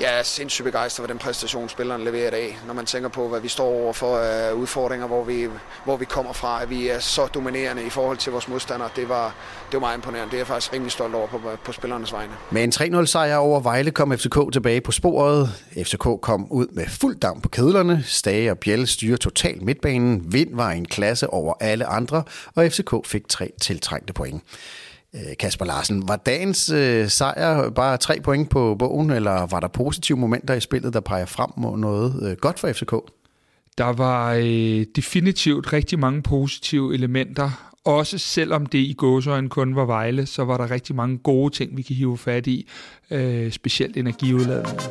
jeg er sindssygt begejstret for den præstation, spilleren leverer i dag. Når man tænker på, hvad vi står over for uh, udfordringer, hvor vi, hvor vi kommer fra, at vi er så dominerende i forhold til vores modstandere. Det var, det var meget imponerende. Det er jeg faktisk rimelig stolt over på, på spillernes vegne. Med en 3-0 sejr over Vejle kom FCK tilbage på sporet. FCK kom ud med fuld damp på kedlerne. Stage og Bjelle styrer totalt midtbanen. Vind var en klasse over alle andre, og FCK fik tre tiltrængte point. Øh, Kasper Larsen, var dagens øh, sejr bare tre point på bogen, eller var der positive momenter i spillet, der peger frem mod noget øh, godt for FCK? Der var øh, definitivt rigtig mange positive elementer. Også selvom det i gåsøjen kun var Vejle, så var der rigtig mange gode ting, vi kan hive fat i. Øh, specielt energiudladningen.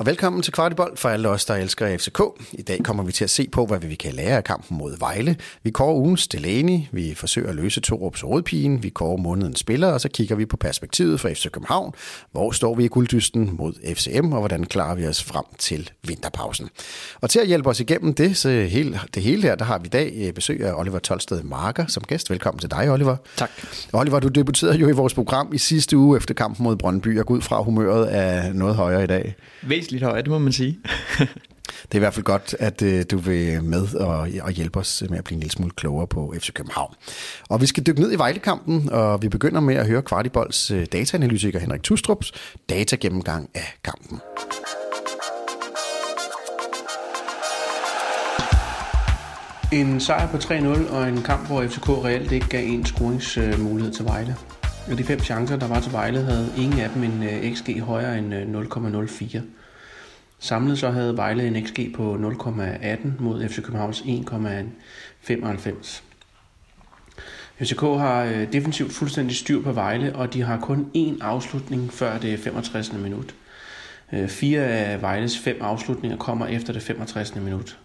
Og velkommen til Kvartibold for alle os, der elsker FCK. I dag kommer vi til at se på, hvad vi kan lære af kampen mod Vejle. Vi kårer ugens Delaney, vi forsøger at løse Torups rådpigen, vi kårer månedens spiller, og så kigger vi på perspektivet for FC København. Hvor står vi i gulddysten mod FCM, og hvordan klarer vi os frem til vinterpausen? Og til at hjælpe os igennem det, så hele, det hele her, der har vi i dag øh, besøg af Oliver Tolsted Marker som gæst. Velkommen til dig, Oliver. Tak. Oliver, du debuterede jo i vores program i sidste uge efter kampen mod Brøndby, og går ud fra humøret er noget højere i dag. Væsentligt højere, det må man sige. det er i hvert fald godt, at øh, du vil med og, og hjælpe os med at blive en lille smule klogere på FC København. Og vi skal dykke ned i Vejlekampen, og vi begynder med at høre Kvartibolds øh, dataanalytiker Henrik Tustrups datagennemgang af kampen. En sejr på 3-0 og en kamp, hvor FCK reelt ikke gav en scoringsmulighed til Vejle. Af de fem chancer, der var til Vejle, havde ingen af dem en øh, XG højere end øh, 0,04. Samlet så havde Vejle en XG på 0,18 mod FC Københavns 1,95. FCK har øh, defensivt fuldstændig styr på Vejle, og de har kun én afslutning før det 65. minut. Øh, fire af Vejles fem afslutninger kommer efter det 65. minut.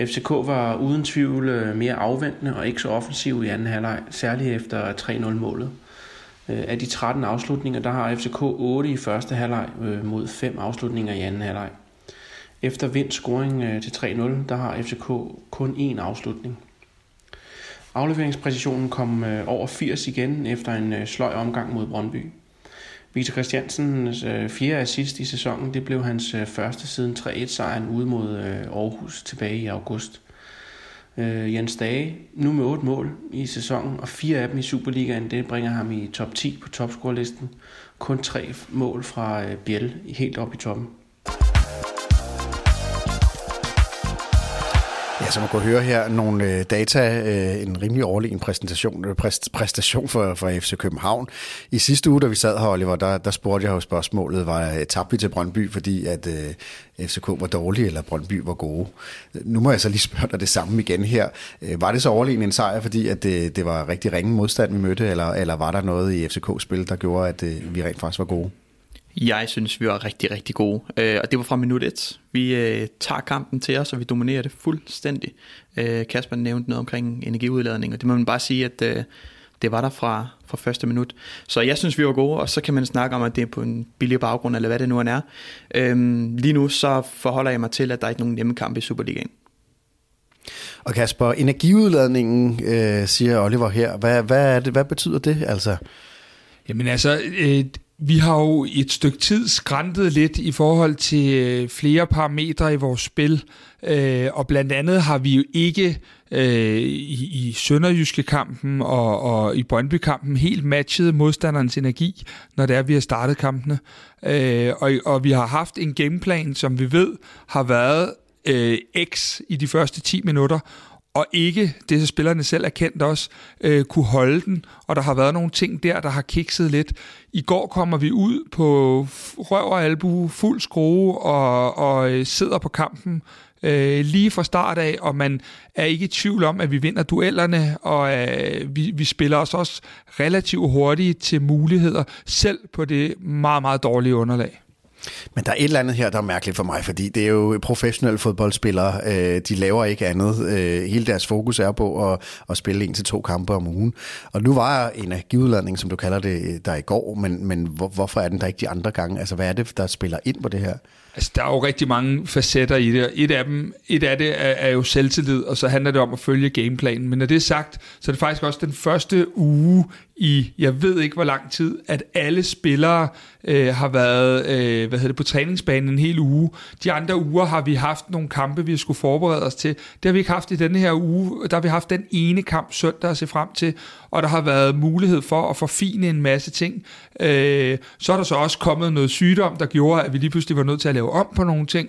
FCK var uden tvivl øh, mere afventende og ikke så offensiv i anden halvleg, særligt efter 3-0-målet. Øh, af de 13 afslutninger, der har FCK 8 i første halvleg øh, mod 5 afslutninger i anden halvleg. Efter vind scoring øh, til 3-0, der har FCK kun én afslutning. Afleveringspræcisionen kom over 80 igen efter en sløj omgang mod Brøndby. Victor Christiansens fjerde assist i sæsonen, det blev hans første siden 3-1-sejren ude mod Aarhus tilbage i august. Øh, Jens Dage, nu med otte mål i sæsonen, og fire af dem i Superligaen, det bringer ham i top 10 på topscorelisten. Kun tre mål fra øh, Biel helt op i toppen. Ja, som man kunne høre her, nogle øh, data, øh, en rimelig overlegen præstation, øh, præstation for, for FC København. I sidste uge, da vi sad her, Oliver, der, der spurgte jeg jo spørgsmålet, var tabte vi til Brøndby, fordi at øh, FCK var dårlige, eller Brøndby var gode? Nu må jeg så lige spørge dig det samme igen her. Var det så overlegen en sejr, fordi at det, det var rigtig ringe modstand, vi mødte, eller, eller var der noget i FCK-spil, der gjorde, at øh, vi rent faktisk var gode? Jeg synes, vi var rigtig, rigtig gode. Øh, og det var fra minut 1. Vi øh, tager kampen til os, og vi dominerer det fuldstændig. Øh, Kasper nævnte noget omkring energiudladning, og det må man bare sige, at øh, det var der fra, fra første minut. Så jeg synes, vi var gode, og så kan man snakke om, at det er på en billig baggrund, eller hvad det nu er. Øh, lige nu så forholder jeg mig til, at der er ikke nogen nemme kamp i Superligaen. Og Kasper, energiudladningen, øh, siger Oliver her, hvad, hvad, er det, hvad betyder det altså? Jamen altså, øh, vi har jo i et stykke tid skræntet lidt i forhold til øh, flere parametre i vores spil, øh, og blandt andet har vi jo ikke øh, i, i Sønderjyske kampen og, og i Brøndby-kampen helt matchet modstanderens energi, når det er, vi har startet kampene. Øh, og, og vi har haft en gameplan, som vi ved har været øh, X i de første 10 minutter, og ikke, det så spillerne selv er kendt også, øh, kunne holde den, og der har været nogle ting der, der har kikset lidt. I går kommer vi ud på røv og albu, fuld skrue, og, og øh, sidder på kampen øh, lige fra start af, og man er ikke i tvivl om, at vi vinder duellerne, og øh, vi, vi spiller os også relativt hurtigt til muligheder, selv på det meget, meget dårlige underlag. Men der er et eller andet her, der er mærkeligt for mig, fordi det er jo professionelle fodboldspillere. Øh, de laver ikke andet. Øh, hele deres fokus er på at, at spille en til to kampe om ugen. Og nu var energiudladning, som du kalder det, øh, der i går, men, men hvor, hvorfor er den der ikke de andre gange? Altså, hvad er det, der spiller ind på det her? Altså, der er jo rigtig mange facetter i det. Et af, dem, et af det er, er jo selvtillid, og så handler det om at følge gameplanen. Men når det er sagt, så er det faktisk også den første uge i, jeg ved ikke hvor lang tid, at alle spillere øh, har været øh, hvad hedder det, på træningsbanen en hel uge. De andre uger har vi haft nogle kampe, vi skulle forberede os til. Det har vi ikke haft i denne her uge. Der har vi haft den ene kamp søndag at se frem til, og der har været mulighed for at forfine en masse ting. Øh, så er der så også kommet noget sygdom, der gjorde, at vi lige pludselig var nødt til at lave om på nogle ting.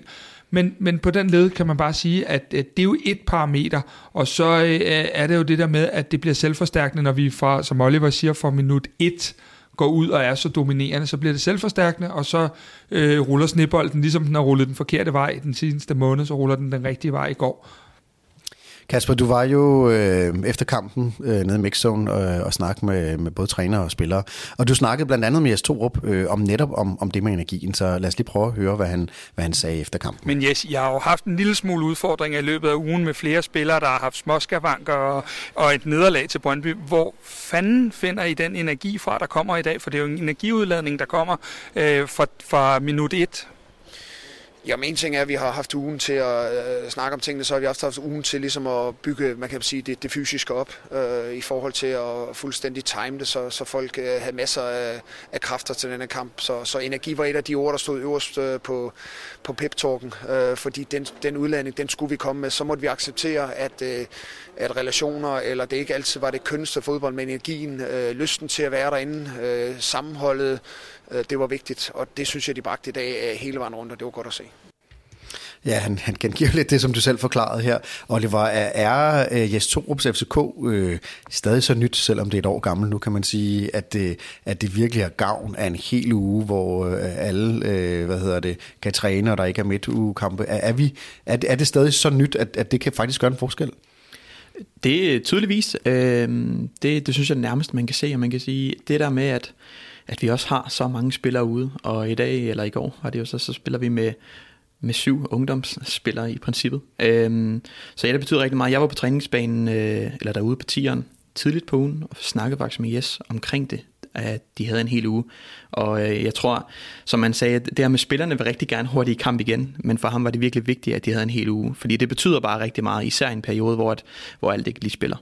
Men, men på den led kan man bare sige, at, at det er jo et parameter, og så øh, er det jo det der med, at det bliver selvforstærkende, når vi fra, som Oliver siger, fra minut 1 går ud og er så dominerende, så bliver det selvforstærkende, og så øh, ruller snebolden, ligesom den har rullet den forkerte vej den seneste måned, så ruller den den rigtige vej i går. Kasper, du var jo øh, efter kampen øh, nede i Mixzone øh, og snakke med, med både træner og spillere. Og du snakkede blandt andet med Jes Torup øh, om netop om, om det med energien, så lad os lige prøve at høre, hvad han, hvad han sagde efter kampen. Men yes, jeg har jo haft en lille smule udfordring i løbet af ugen med flere spillere, der har haft småskavanker og, og et nederlag til Brøndby. Hvor fanden finder I den energi fra, der kommer i dag? For det er jo en energiudladning, der kommer øh, fra, fra minut 1 Jamen en ting er, at vi har haft ugen til at øh, snakke om tingene, så har vi også haft ugen til ligesom at bygge, man kan sige, det, det fysiske op øh, i forhold til at fuldstændig time det, så, så folk øh, havde masser af, af kræfter til denne kamp. Så, så energi var et af de ord, der stod øverst øh, på, på pep-talken, øh, fordi den, den udlanding, den skulle vi komme med. Så måtte vi acceptere, at, øh, at relationer, eller det ikke altid var det kønneste fodbold, men energien, øh, lysten til at være derinde, øh, sammenholdet, det var vigtigt, og det synes jeg, de bragte i dag øh, hele vejen rundt, og det var godt at se. Ja, han, han gengiver lidt det, som du selv forklarede her. Oliver, er, er uh, Jes Torups FCK uh, stadig så nyt, selvom det er et år gammelt nu, kan man sige, at det, at det virkelig er gavn af en hel uge, hvor uh, alle uh, hvad hedder det, kan træne, og der ikke er midt kampe. Er, er, vi, er, er det stadig så nyt, at, at det kan faktisk gøre en forskel? Det er tydeligvis. Øh, det, det synes jeg nærmest, man kan se, og man kan sige, det der med, at at vi også har så mange spillere ude, og i dag eller i går var det jo så, så spiller vi med, med syv ungdomsspillere i princippet. Øhm, så ja, det betyder rigtig meget. Jeg var på træningsbanen, øh, eller derude på tieren, tidligt på ugen, og snakkede faktisk med Jes omkring det, at de havde en hel uge. Og øh, jeg tror, som man sagde, det her med spillerne vil rigtig gerne hurtigt i kamp igen, men for ham var det virkelig vigtigt, at de havde en hel uge, fordi det betyder bare rigtig meget, især i en periode, hvor, at, hvor alt ikke lige spiller.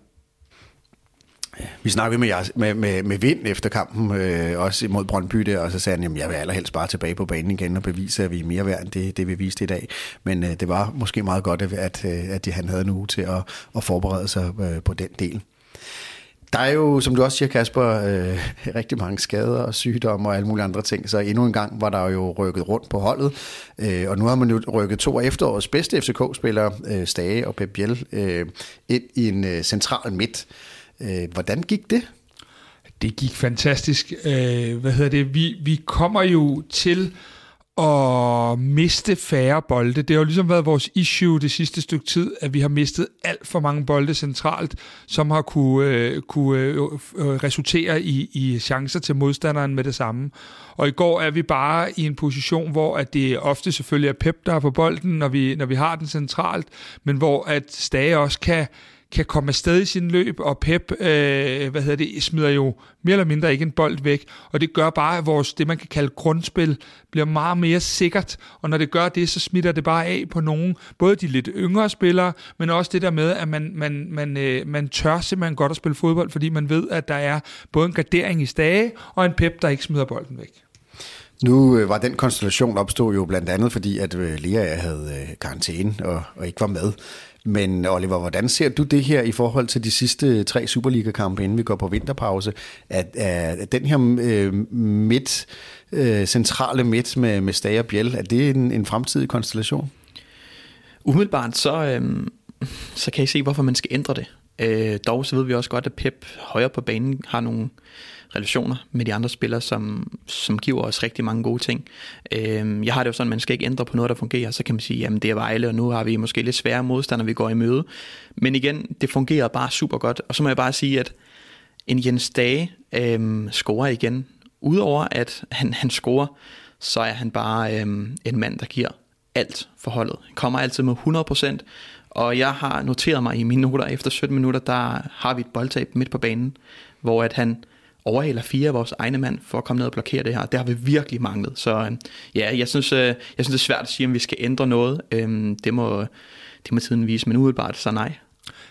Vi snakkede med, med, med, med Vind efter kampen, øh, også imod Brøndby der, og så sagde han, at jeg vil allerhelst bare tilbage på banen igen og bevise, at vi er mere værd end det, det vi viste i dag. Men øh, det var måske meget godt, at, at, øh, at han havde en uge til at, at forberede sig øh, på den del. Der er jo, som du også siger, Kasper, øh, rigtig mange skader og sygdomme og alle mulige andre ting, så endnu en gang var der jo rykket rundt på holdet, øh, og nu har man jo rykket to af efterårets bedste FCK-spillere, øh, Stage og Pep Biel, øh, ind i en øh, central midt. Øh, Øh, hvordan gik det? Det gik fantastisk. Øh, hvad hedder det? Vi, vi kommer jo til at miste færre bolde. Det har jo ligesom været vores issue det sidste stykke tid, at vi har mistet alt for mange bolde centralt, som har kunne, øh, kunne øh, øh resultere i, i chancer til modstanderen med det samme. Og i går er vi bare i en position, hvor at det ofte selvfølgelig er Pep, der er på bolden, når vi, når vi har den centralt, men hvor at Stage også kan, kan komme afsted i sin løb, og Pep øh, hvad hedder det, smider jo mere eller mindre ikke en bold væk, og det gør bare, at vores, det man kan kalde grundspil, bliver meget mere sikkert, og når det gør det, så smitter det bare af på nogen, både de lidt yngre spillere, men også det der med, at man, man, man, øh, man tør simpelthen godt at spille fodbold, fordi man ved, at der er både en gardering i stage, og en Pep, der ikke smider bolden væk. Nu øh, var den konstellation opstod jo blandt andet, fordi at øh, Lea havde øh, karantæne og, og ikke var med. Men Oliver, hvordan ser du det her i forhold til de sidste tre Superliga-kampe, inden vi går på vinterpause? At, at den her øh, midt, øh, centrale midt med, med Stager og Biel, er det en, en fremtidig konstellation? Umiddelbart så, øh, så kan I se, hvorfor man skal ændre det. Øh, dog så ved vi også godt, at Pep højere på banen har nogle relationer med de andre spillere, som, som giver os rigtig mange gode ting. Øh, jeg har det jo sådan, at man skal ikke ændre på noget, der fungerer. Så kan man sige, jamen det er Vejle, og nu har vi måske lidt svære modstandere, vi går i møde. Men igen, det fungerer bare super godt. Og så må jeg bare sige, at en Jens Dage øh, scorer igen. Udover at han, han scorer, så er han bare øhm, en mand, der giver alt for holdet. Han kommer altid med 100%, og jeg har noteret mig i mine noter, efter 17 minutter, der har vi et boldtab midt på banen, hvor at han overhaler fire af vores egne mand for at komme ned og blokere det her. Det har vi virkelig manglet. Så øhm, ja, jeg synes, øh, jeg synes, det er svært at sige, om vi skal ændre noget. Øhm, det, må, det må tiden vise, men umiddelbart så nej.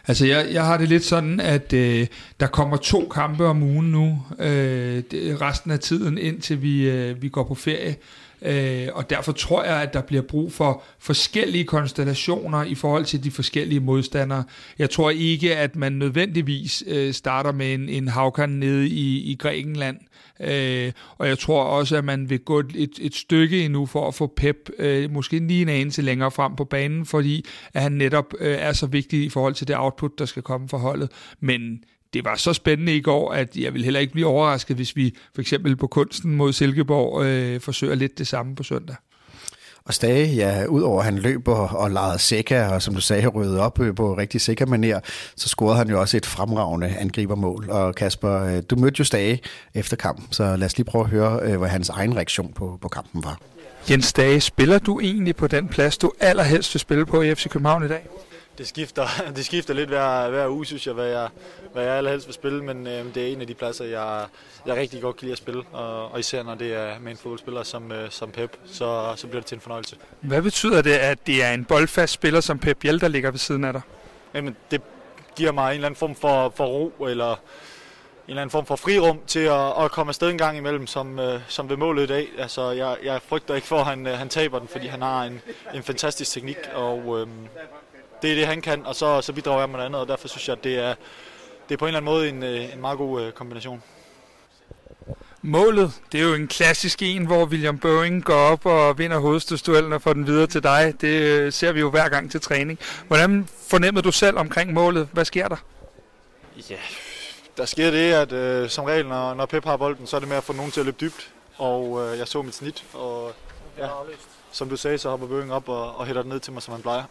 Altså jeg, jeg har det lidt sådan, at øh, der kommer to kampe om ugen nu, øh, det, resten af tiden indtil vi, øh, vi går på ferie. Øh, og derfor tror jeg, at der bliver brug for forskellige konstellationer i forhold til de forskellige modstandere. Jeg tror ikke, at man nødvendigvis øh, starter med en, en havkan nede i, i Grækenland. Øh, og jeg tror også, at man vil gå et, et stykke endnu for at få Pep øh, måske lige en anelse længere frem på banen, fordi at han netop øh, er så vigtig i forhold til det output, der skal komme fra holdet. Men det var så spændende i går, at jeg vil heller ikke blive overrasket, hvis vi for eksempel på kunsten mod Silkeborg øh, forsøger lidt det samme på søndag. Og Stage, ja, udover at han løber og legede Seca, og som du sagde, rydde op øh, på rigtig sikker maner, så scorede han jo også et fremragende angribermål. Og Kasper, øh, du mødte jo Stage efter kampen, så lad os lige prøve at høre, øh, hvad hans egen reaktion på, på kampen var. Jens Dage, spiller du egentlig på den plads, du allerhelst vil spille på i FC København i dag? Det skifter, det skifter lidt hver, hver uge, synes jeg, hvad jeg, hvad jeg allerhelst vil spille, men øh, det er en af de pladser, jeg, jeg rigtig godt kan lide at spille, og, og især når det er med en fodboldspiller som, øh, som Pep, så, så bliver det til en fornøjelse. Hvad betyder det, at det er en boldfast spiller som Pep Biel, der ligger ved siden af dig? Jamen, det giver mig en eller anden form for, for ro, eller en eller anden form for frirum til at, at komme afsted en gang imellem, som, øh, som ved målet i dag. Altså, jeg, jeg frygter ikke for, at han, øh, han taber den, fordi han har en, en fantastisk teknik, og øh, det er det, han kan, og så, så bidrager jeg med noget andet, og derfor synes jeg, at det er, det er på en eller anden måde en, øh, en meget god øh, kombination. Målet, det er jo en klassisk en, hvor William Boeing går op og vinder hovedstødsduellen og får den videre til dig. Det øh, ser vi jo hver gang til træning. Hvordan fornemmede du selv omkring målet? Hvad sker der? Ja, der sker det, at øh, som regel, når, når Pep har bolden, så er det med at få nogen til at løbe dybt. Og øh, jeg så mit snit, og ja, som du sagde, så hopper Boeing op og, og hætter den ned til mig, som han plejer.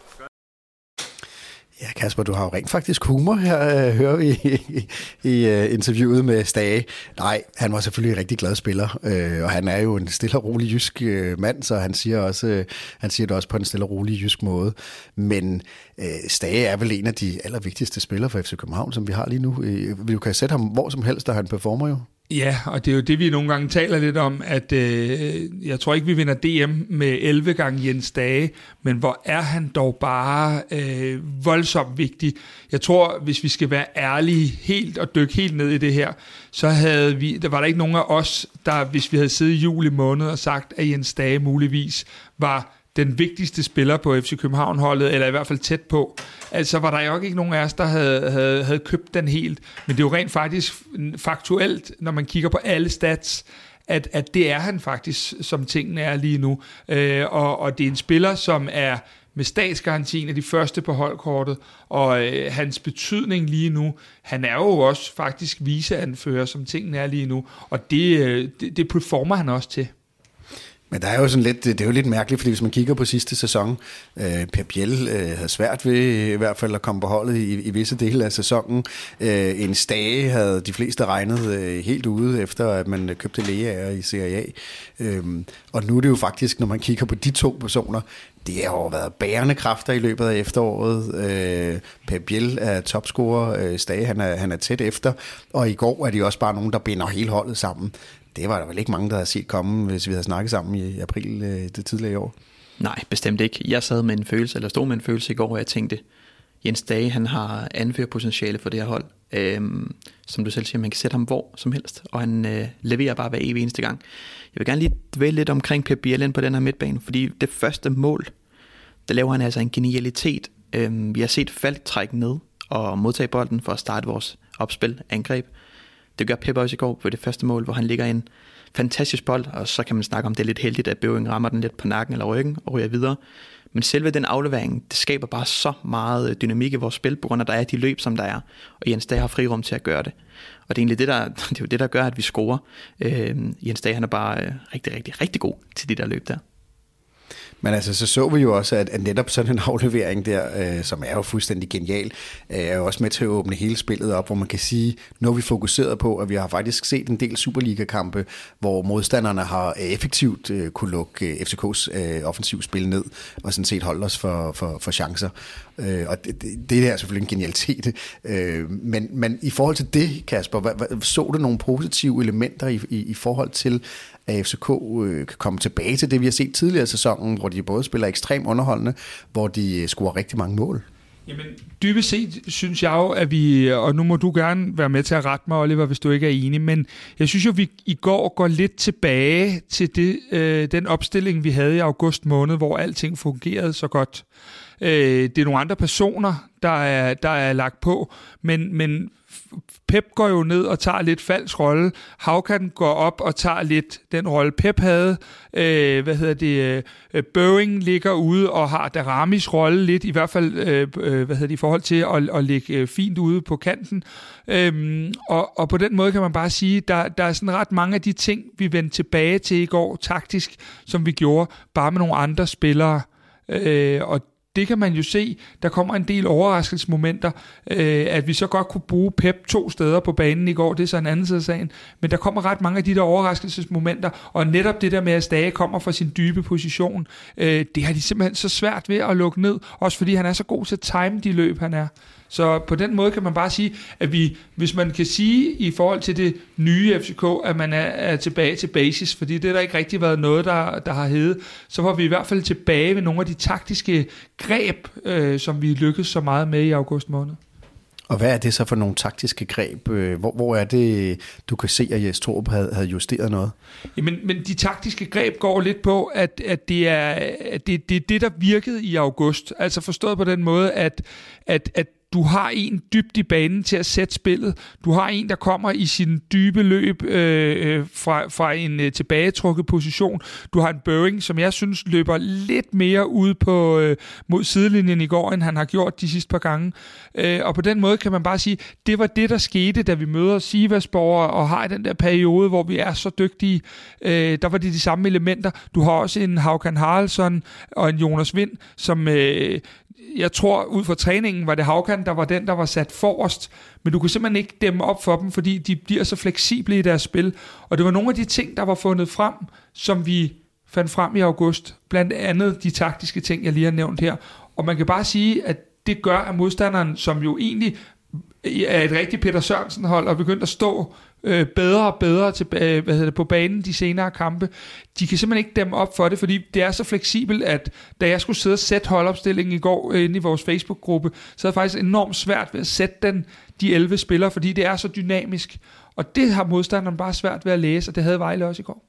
Ja, Kasper, du har jo rent faktisk humor her, øh, hører vi i, i øh, interviewet med Stage. Nej, han var selvfølgelig en rigtig glad spiller, øh, og han er jo en stille og rolig jysk øh, mand, så han siger, også, øh, han siger det også på en stille og rolig jysk måde. Men Øh, Stage er vel en af de allervigtigste spillere for FC København, som vi har lige nu. Øh, vi kan sætte ham hvor som helst, der han performer jo. Ja, og det er jo det, vi nogle gange taler lidt om, at øh, jeg tror ikke, vi vinder DM med 11 gange Jens Dage, men hvor er han dog bare øh, voldsomt vigtig. Jeg tror, hvis vi skal være ærlige helt og dykke helt ned i det her, så havde vi, der var der ikke nogen af os, der hvis vi havde siddet i juli måned og sagt, at Jens Dage muligvis var den vigtigste spiller på FC København-holdet, eller i hvert fald tæt på, altså var der jo ikke nogen af os, der havde, havde, havde købt den helt. Men det er jo rent faktisk faktuelt, når man kigger på alle stats, at, at det er han faktisk, som tingene er lige nu. Øh, og, og det er en spiller, som er med statsgarantien af de første på holdkortet, og øh, hans betydning lige nu, han er jo også faktisk viseanfører, som tingene er lige nu, og det, øh, det, det performer han også til. Men der er jo sådan lidt, det er jo lidt mærkeligt, fordi hvis man kigger på sidste sæson, øh, Per Biel øh, havde svært ved i hvert fald at komme på holdet i, i visse dele af sæsonen. Øh, en stage havde de fleste regnet øh, helt ude, efter at man købte læger i Serie A. Øh, og nu er det jo faktisk, når man kigger på de to personer, det har jo været bærende kræfter i løbet af efteråret. Øh, per Biel er topscorer, øh, Stage han er, han er tæt efter, og i går er de også bare nogen, der binder hele holdet sammen det var der vel ikke mange, der havde set komme, hvis vi havde snakket sammen i april øh, det tidligere år. Nej, bestemt ikke. Jeg sad med en følelse, eller stod med en følelse i går, og jeg tænkte, Jens Dage, han har anførerpotentiale for det her hold. Øhm, som du selv siger, man kan sætte ham hvor som helst, og han øh, leverer bare hver evig eneste gang. Jeg vil gerne lige dvæle lidt omkring Per Bielen på den her midtbane, fordi det første mål, der laver han altså en genialitet. Øhm, vi har set Falk trække ned og modtage bolden for at starte vores opspil, angreb. Det gør Pep også i går på det første mål, hvor han ligger en fantastisk bold, og så kan man snakke om, det er lidt heldigt, at Bøving rammer den lidt på nakken eller ryggen og ryger videre. Men selve den aflevering, det skaber bare så meget øh, dynamik i vores spil, på grund af, at der er de løb, som der er. Og Jens Dag har frirum til at gøre det. Og det er egentlig det, der, det er jo det, der gør, at vi scorer. Øh, Jens Dag, han er bare øh, rigtig, rigtig, rigtig god til de der løb der. Men altså, så så vi jo også, at, at netop sådan en aflevering der, øh, som er jo fuldstændig genial, øh, er jo også med til at åbne hele spillet op, hvor man kan sige, nu er vi fokuseret på, at vi har faktisk set en del Superliga-kampe, hvor modstanderne har effektivt øh, kunne lukke øh, FCK's øh, offensivspil ned, og sådan set holde os for, for, for chancer. Øh, og det, det, det er selvfølgelig en genialitet. Øh, men, men i forhold til det, Kasper, hvad, hvad, så du nogle positive elementer i, i, i forhold til, at FCK øh, kan komme tilbage til det, vi har set tidligere i sæsonen, hvor de både spiller ekstremt underholdende, hvor de øh, scorer rigtig mange mål? Jamen, dybest set synes jeg jo, at vi, øh, og nu må du gerne være med til at rette mig, Oliver, hvis du ikke er enig, men jeg synes jo, at vi i går går lidt tilbage til det, øh, den opstilling, vi havde i august måned, hvor alting fungerede så godt. Øh, det er nogle andre personer, der er, der er lagt på, men, men Pep går jo ned og tager lidt falsk rolle. Havkan går op og tager lidt den rolle, Pep havde. Øh, hvad hedder det? Øh, Boeing ligger ude og har Daramis rolle lidt, i hvert fald øh, øh hvad hedder det, i forhold til at, at ligge øh, fint ude på kanten. Øh, og, og på den måde kan man bare sige, der, der er sådan ret mange af de ting, vi vendte tilbage til i går taktisk, som vi gjorde, bare med nogle andre spillere. Øh, og det kan man jo se, der kommer en del overraskelsesmomenter, øh, at vi så godt kunne bruge Pep to steder på banen i går, det er så en anden side af sagen, men der kommer ret mange af de der overraskelsesmomenter, og netop det der med, at Stage kommer fra sin dybe position, øh, det har de simpelthen så svært ved at lukke ned, også fordi han er så god til at time de løb, han er. Så på den måde kan man bare sige, at vi, hvis man kan sige i forhold til det nye FCK, at man er, er tilbage til basis, fordi det har der ikke rigtig været noget, der, der har heddet, så var vi i hvert fald tilbage ved nogle af de taktiske greb, øh, som vi lykkedes så meget med i august måned. Og hvad er det så for nogle taktiske greb? Øh, hvor, hvor er det, du kan se, at Jes Torp havde, havde justeret noget? Jamen, men de taktiske greb går lidt på, at, at det er at det, det, det, der virkede i august. Altså forstået på den måde, at, at, at du har en dybt i banen til at sætte spillet. Du har en, der kommer i sin dybe løb øh, øh fra, fra en øh, tilbagetrukket position. Du har en Børing, som jeg synes løber lidt mere ud på øh, mod sidelinjen i går, end han har gjort de sidste par gange. Øh, og på den måde kan man bare sige, det var det, der skete, da vi møder Sivasborg og har i den der periode, hvor vi er så dygtige. Øh, der var det de samme elementer. Du har også en Haukan Haraldsson og en Jonas Vind, som... Øh, jeg tror, ud fra træningen var det Havkan, der var den, der var sat forrest, men du kunne simpelthen ikke dæmme op for dem, fordi de bliver så fleksible i deres spil. Og det var nogle af de ting, der var fundet frem, som vi fandt frem i august. Blandt andet de taktiske ting, jeg lige har nævnt her. Og man kan bare sige, at det gør, at modstanderen, som jo egentlig er et rigtigt Peter Sørensen-hold, og begyndt at stå øh, bedre og bedre til, øh, hvad hedder det, på banen de senere kampe. De kan simpelthen ikke dæmme op for det, fordi det er så fleksibelt, at da jeg skulle sidde og sætte holdopstillingen i går øh, inde i vores Facebook-gruppe, så er det faktisk enormt svært ved at sætte den, de 11 spillere, fordi det er så dynamisk. Og det har modstanderen bare svært ved at læse, og det havde Vejle også i går.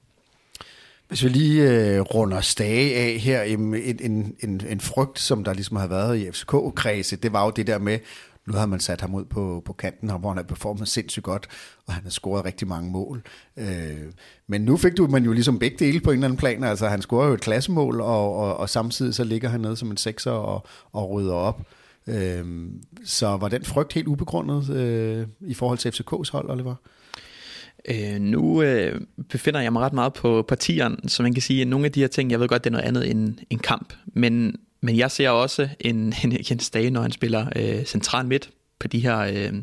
Hvis vi lige øh, runder stage af her, en, en, en, en frygt, som der ligesom har været i FCK-kredse, det var jo det der med, nu har man sat ham ud på, på kanten, hvor han har performet sindssygt godt, og han har scoret rigtig mange mål. Øh, men nu fik du man jo ligesom begge dele på en eller anden plan. Altså han scorer jo et klassemål, og, og, og samtidig så ligger han nede som en sekser og, og rydder op. Øh, så var den frygt helt ubegrundet øh, i forhold til FCK's hold, Oliver? Øh, nu øh, befinder jeg mig ret meget på partierne, så man kan sige, at nogle af de her ting, jeg ved godt, det er noget andet end en kamp, men men jeg ser også en, en Jens Dage, når han spiller øh, central midt på de her, øh,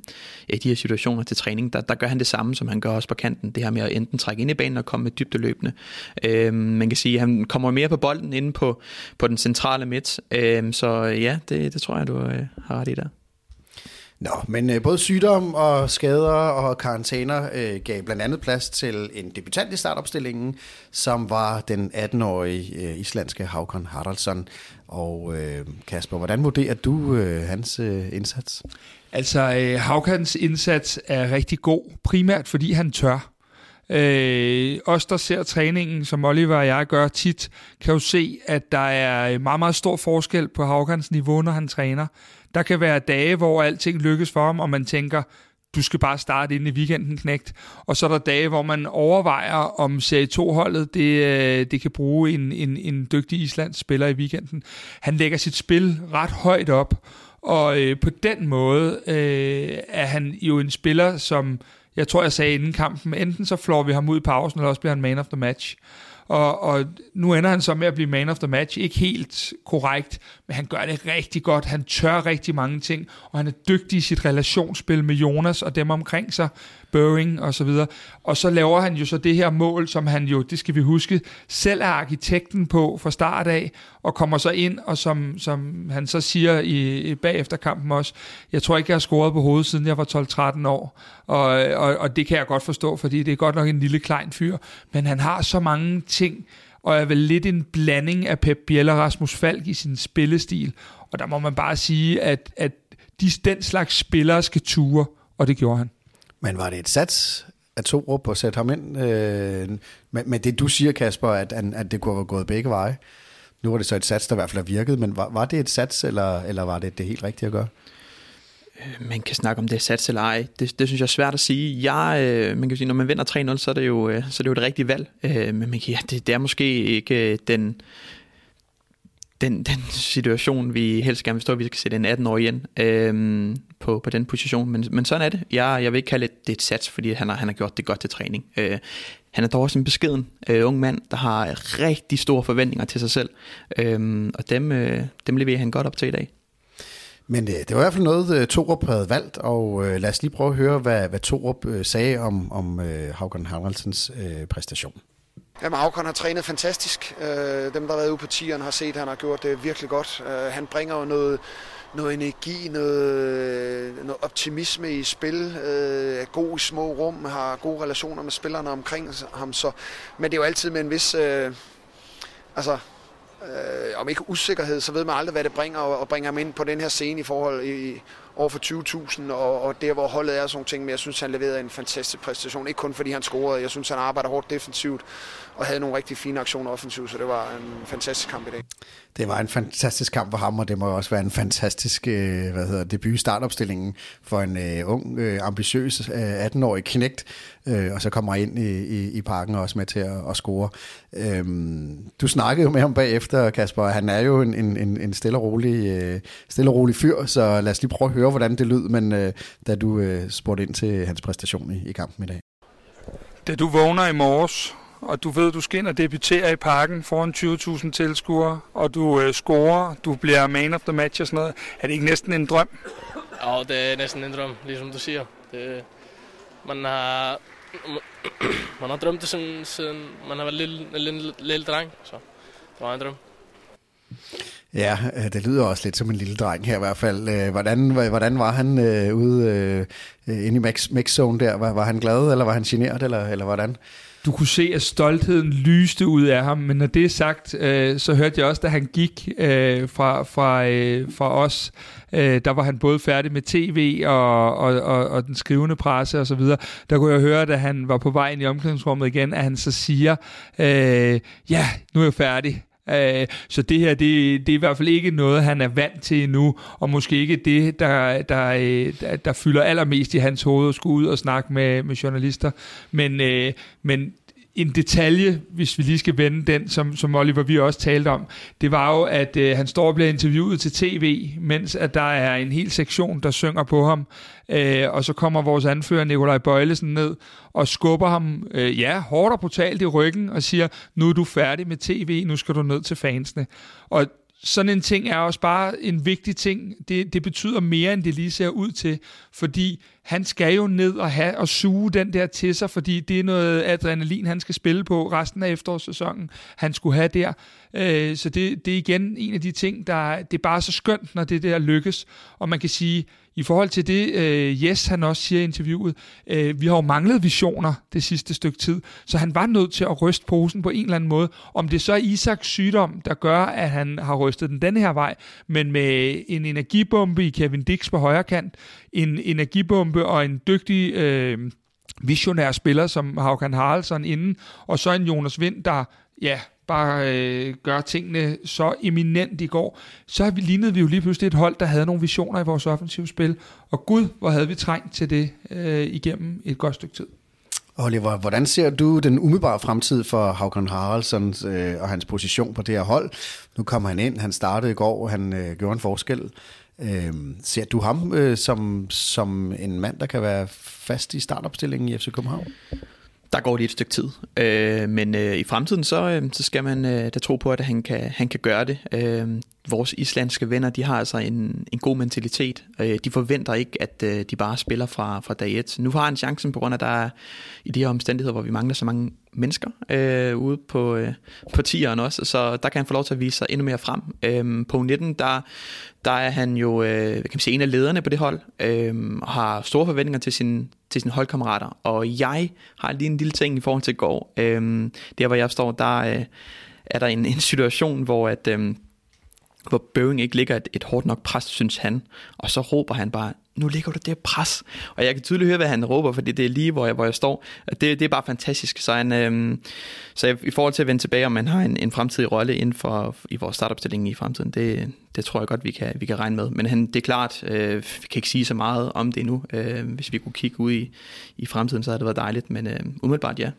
ja, de her situationer til træning, der, der gør han det samme, som han gør også på kanten. Det her med at enten trække ind i banen og komme med dybde løbende. Øh, man kan sige, at han kommer mere på bolden inde på, på den centrale midt. Øh, så ja, det, det tror jeg, du øh, har ret i der. Nå, men øh, både sygdom og skader og karantæner øh, gav blandt andet plads til en debutant i startopstillingen, som var den 18-årige øh, islandske Havkon Haraldsson. Og øh, Kasper, hvordan vurderer du øh, hans øh, indsats? Altså, øh, Haukans indsats er rigtig god, primært fordi han tør. Øh, os, der ser træningen, som Oliver og jeg gør tit, kan jo se, at der er meget, meget stor forskel på Haukans niveau, når han træner. Der kan være dage, hvor alting lykkes for ham, og man tænker, du skal bare starte ind i weekenden, knægt. Og så er der dage, hvor man overvejer, om Serie 2-holdet det, øh, det kan bruge en, en, en dygtig Islands spiller i weekenden. Han lægger sit spil ret højt op, og øh, på den måde øh, er han jo en spiller, som jeg tror, jeg sagde inden kampen, enten så flår vi ham ud i pausen, eller også bliver han man of the match og, og nu ender han så med at blive man of the match. Ikke helt korrekt, men han gør det rigtig godt. Han tør rigtig mange ting, og han er dygtig i sit relationsspil med Jonas og dem omkring sig, Børing og så videre. Og så laver han jo så det her mål, som han jo, det skal vi huske, selv er arkitekten på fra start af, og kommer så ind, og som, som han så siger i, i bagefter kampen også, jeg tror ikke, jeg har scoret på hovedet, siden jeg var 12-13 år. Og, og, og det kan jeg godt forstå, fordi det er godt nok en lille klein fyr, men han har så mange ting, og er vel lidt en blanding af Pep Biel og Rasmus Falk i sin spillestil. Og der må man bare sige, at, at de, den slags spillere skal ture, og det gjorde han. Men var det et sats af to råb at sætte ham ind? Øh, med, med det du siger, Kasper, at, at det kunne have gået begge veje. Nu var det så et sats, der i hvert fald har virket, men var, var det et sats, eller, eller var det det helt rigtige at gøre? Øh, man kan snakke om det er sats eller ej. Det, det synes jeg er svært at sige. Jeg, øh, man kan sige, når man vinder 3-0, så er det jo, øh, så er det jo et rigtigt valg. Øh, men man kan, ja, det, det er måske ikke øh, den, den, den situation, vi helst gerne vil stå, vi skal sætte en 18 år igen øhm, på, på den position. Men, men sådan er det. Jeg, jeg vil ikke kalde det, et sats, fordi han har, han har gjort det godt til træning. Øh, han er dog også en beskeden øh, ung mand, der har rigtig store forventninger til sig selv. Øh, og dem, øh, dem leverer han godt op til i dag. Men øh, det var i hvert fald noget, øh, Torup havde valgt, og øh, lad os lige prøve at høre, hvad, hvad Torup øh, sagde om, om øh, Haugen Haraldsens øh, præstation. Jamen, Haugen har trænet fantastisk. Øh, dem, der har været ude på tieren, har set, at han har gjort det virkelig godt. Øh, han bringer jo noget, noget energi, noget, noget optimisme i spil, øh, er god i små rum, har gode relationer med spillerne omkring ham. Så, men det er jo altid med en vis... Øh, altså, øh, om ikke usikkerhed, så ved man aldrig, hvad det bringer, og, og bringer ham ind på den her scene i forhold i, over for 20.000, og, og der hvor holdet er og sådan ting, men jeg synes, han leverede en fantastisk præstation. Ikke kun fordi han scorede, jeg synes, han arbejder hårdt defensivt, og havde nogle rigtig fine aktioner offensivt, så det var en fantastisk kamp i dag. Det var en fantastisk kamp for ham, og det må også være en fantastisk øh, hvad hedder, debut startopstillingen for en øh, ung, øh, ambitiøs øh, 18-årig knægt, øh, og så kommer ind i, i, i parken også med til at, at score. Øhm, du snakkede jo med ham bagefter, Kasper, han er jo en, en, en stille, og rolig, øh, stille og rolig fyr, så lad os lige prøve at høre, hvordan det lød, men øh, da du øh, spurgte ind til hans præstation i, i kampen i dag. Da du vågner i morges, og du ved, at du skal ind og debutere i parken foran 20.000 tilskuere, og du øh, scorer, du bliver man of the match og sådan noget. Er det ikke næsten en drøm? Ja, det er næsten en drøm, ligesom du siger. Det, man har, man har drømt det siden, siden man har været lille, lille, lille dreng, så det var en drøm. Ja, øh, det lyder også lidt som en lille dreng her i hvert fald. Øh, hvordan, hvordan var han øh, ude øh, inde i mix, mix zone der? Var, var han glad, eller var han generet, eller, eller hvordan? Du kunne se, at stoltheden lyste ud af ham, men når det er sagt, øh, så hørte jeg også, da han gik øh, fra, fra, øh, fra os, øh, der var han både færdig med tv og, og, og, og den skrivende presse og så videre. Der kunne jeg høre, da han var på vej ind i omklædningsrummet igen, at han så siger, øh, ja, nu er jeg færdig. Øh, så det her, det, det er i hvert fald ikke noget, han er vant til endnu, og måske ikke det, der, der, der, der fylder allermest i hans hoved at skulle ud og snakke med, med journalister. Men, øh, men en detalje, hvis vi lige skal vende den, som, som Oliver vi også talte om, det var jo, at øh, han står og bliver interviewet til tv, mens at der er en hel sektion, der synger på ham. Øh, og så kommer vores anfører Nikolaj Bøjlesen ned og skubber ham, øh, ja, hårdt og brutalt i ryggen og siger, nu er du færdig med tv, nu skal du ned til fansene. Og sådan en ting er også bare en vigtig ting. Det, det betyder mere, end det lige ser ud til, fordi han skal jo ned og have og suge den der til sig, fordi det er noget adrenalin, han skal spille på resten af efterårssæsonen, han skulle have der. Øh, så det, det er igen en af de ting, der det er bare så skønt, når det der lykkes. Og man kan sige, i forhold til det, øh, Yes han også siger i interviewet, øh, vi har jo manglet visioner det sidste stykke tid, så han var nødt til at ryste posen på en eller anden måde. Om det så er Isaks sygdom, der gør, at han har rystet den den her vej, men med en energibombe i Kevin Dix på højre kant, en energibombe og en dygtig... Øh, visionær spiller som Haukan Haraldsson inden, og så en Jonas Vind, der ja, bare øh, gør tingene så eminent i går, så lignede vi jo lige pludselig et hold, der havde nogle visioner i vores offensive spil. Og gud, hvor havde vi trængt til det øh, igennem et godt stykke tid. Oliver, hvordan ser du den umiddelbare fremtid for Haugen Haraldsson øh, og hans position på det her hold? Nu kommer han ind, han startede i går, han øh, gjorde en forskel. Øh, ser du ham øh, som, som en mand, der kan være fast i startopstillingen i FC København? Der går lige et stykke tid. Øh, men øh, i fremtiden, så, øh, så skal man øh, da tro på, at han kan, han kan gøre det. Øh, vores islandske venner, de har altså en, en god mentalitet. Øh, de forventer ikke, at øh, de bare spiller fra, fra dag et. Nu har han chancen på grund af, at der er i de her omstændigheder, hvor vi mangler så mange mennesker øh, ude på, øh, på tieren også, så der kan han få lov til at vise sig endnu mere frem. Øhm, på 19, der, der er han jo øh, kan man sige, en af lederne på det hold, øh, og har store forventninger til sin, til sine holdkammerater. Og jeg har lige en lille ting i forhold til går. Øh, der hvor jeg står, der øh, er der en, en situation, hvor at... Øh, hvor Boeing ikke ligger et, et hårdt nok pres, synes han. Og så råber han bare, nu ligger du det pres. Og jeg kan tydeligt høre, hvad han råber, fordi det er lige, hvor jeg, hvor jeg står. Det, det er bare fantastisk. Så, han, øhm, så i forhold til at vende tilbage, om man har en, en fremtidig rolle inden for i vores startopstilling i fremtiden, det, det tror jeg godt, vi kan, vi kan regne med. Men han, det er klart, øh, vi kan ikke sige så meget om det nu. Øh, hvis vi kunne kigge ud i, i fremtiden, så havde det været dejligt. Men øh, umiddelbart ja.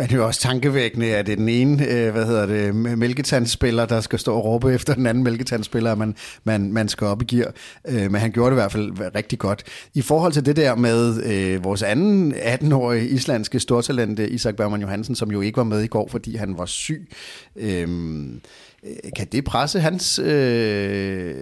Men det er jo også tankevækkende, at det er den ene, øh, hvad hedder det, mælketandsspiller, der skal stå og råbe efter den anden mælketandsspiller, man, man, man skal op i gear. Øh, men han gjorde det i hvert fald rigtig godt. I forhold til det der med øh, vores anden 18-årige islandske stortalent, Isak Bergman Johansen, som jo ikke var med i går, fordi han var syg. Øh, Øh, kan det presse hans, øh,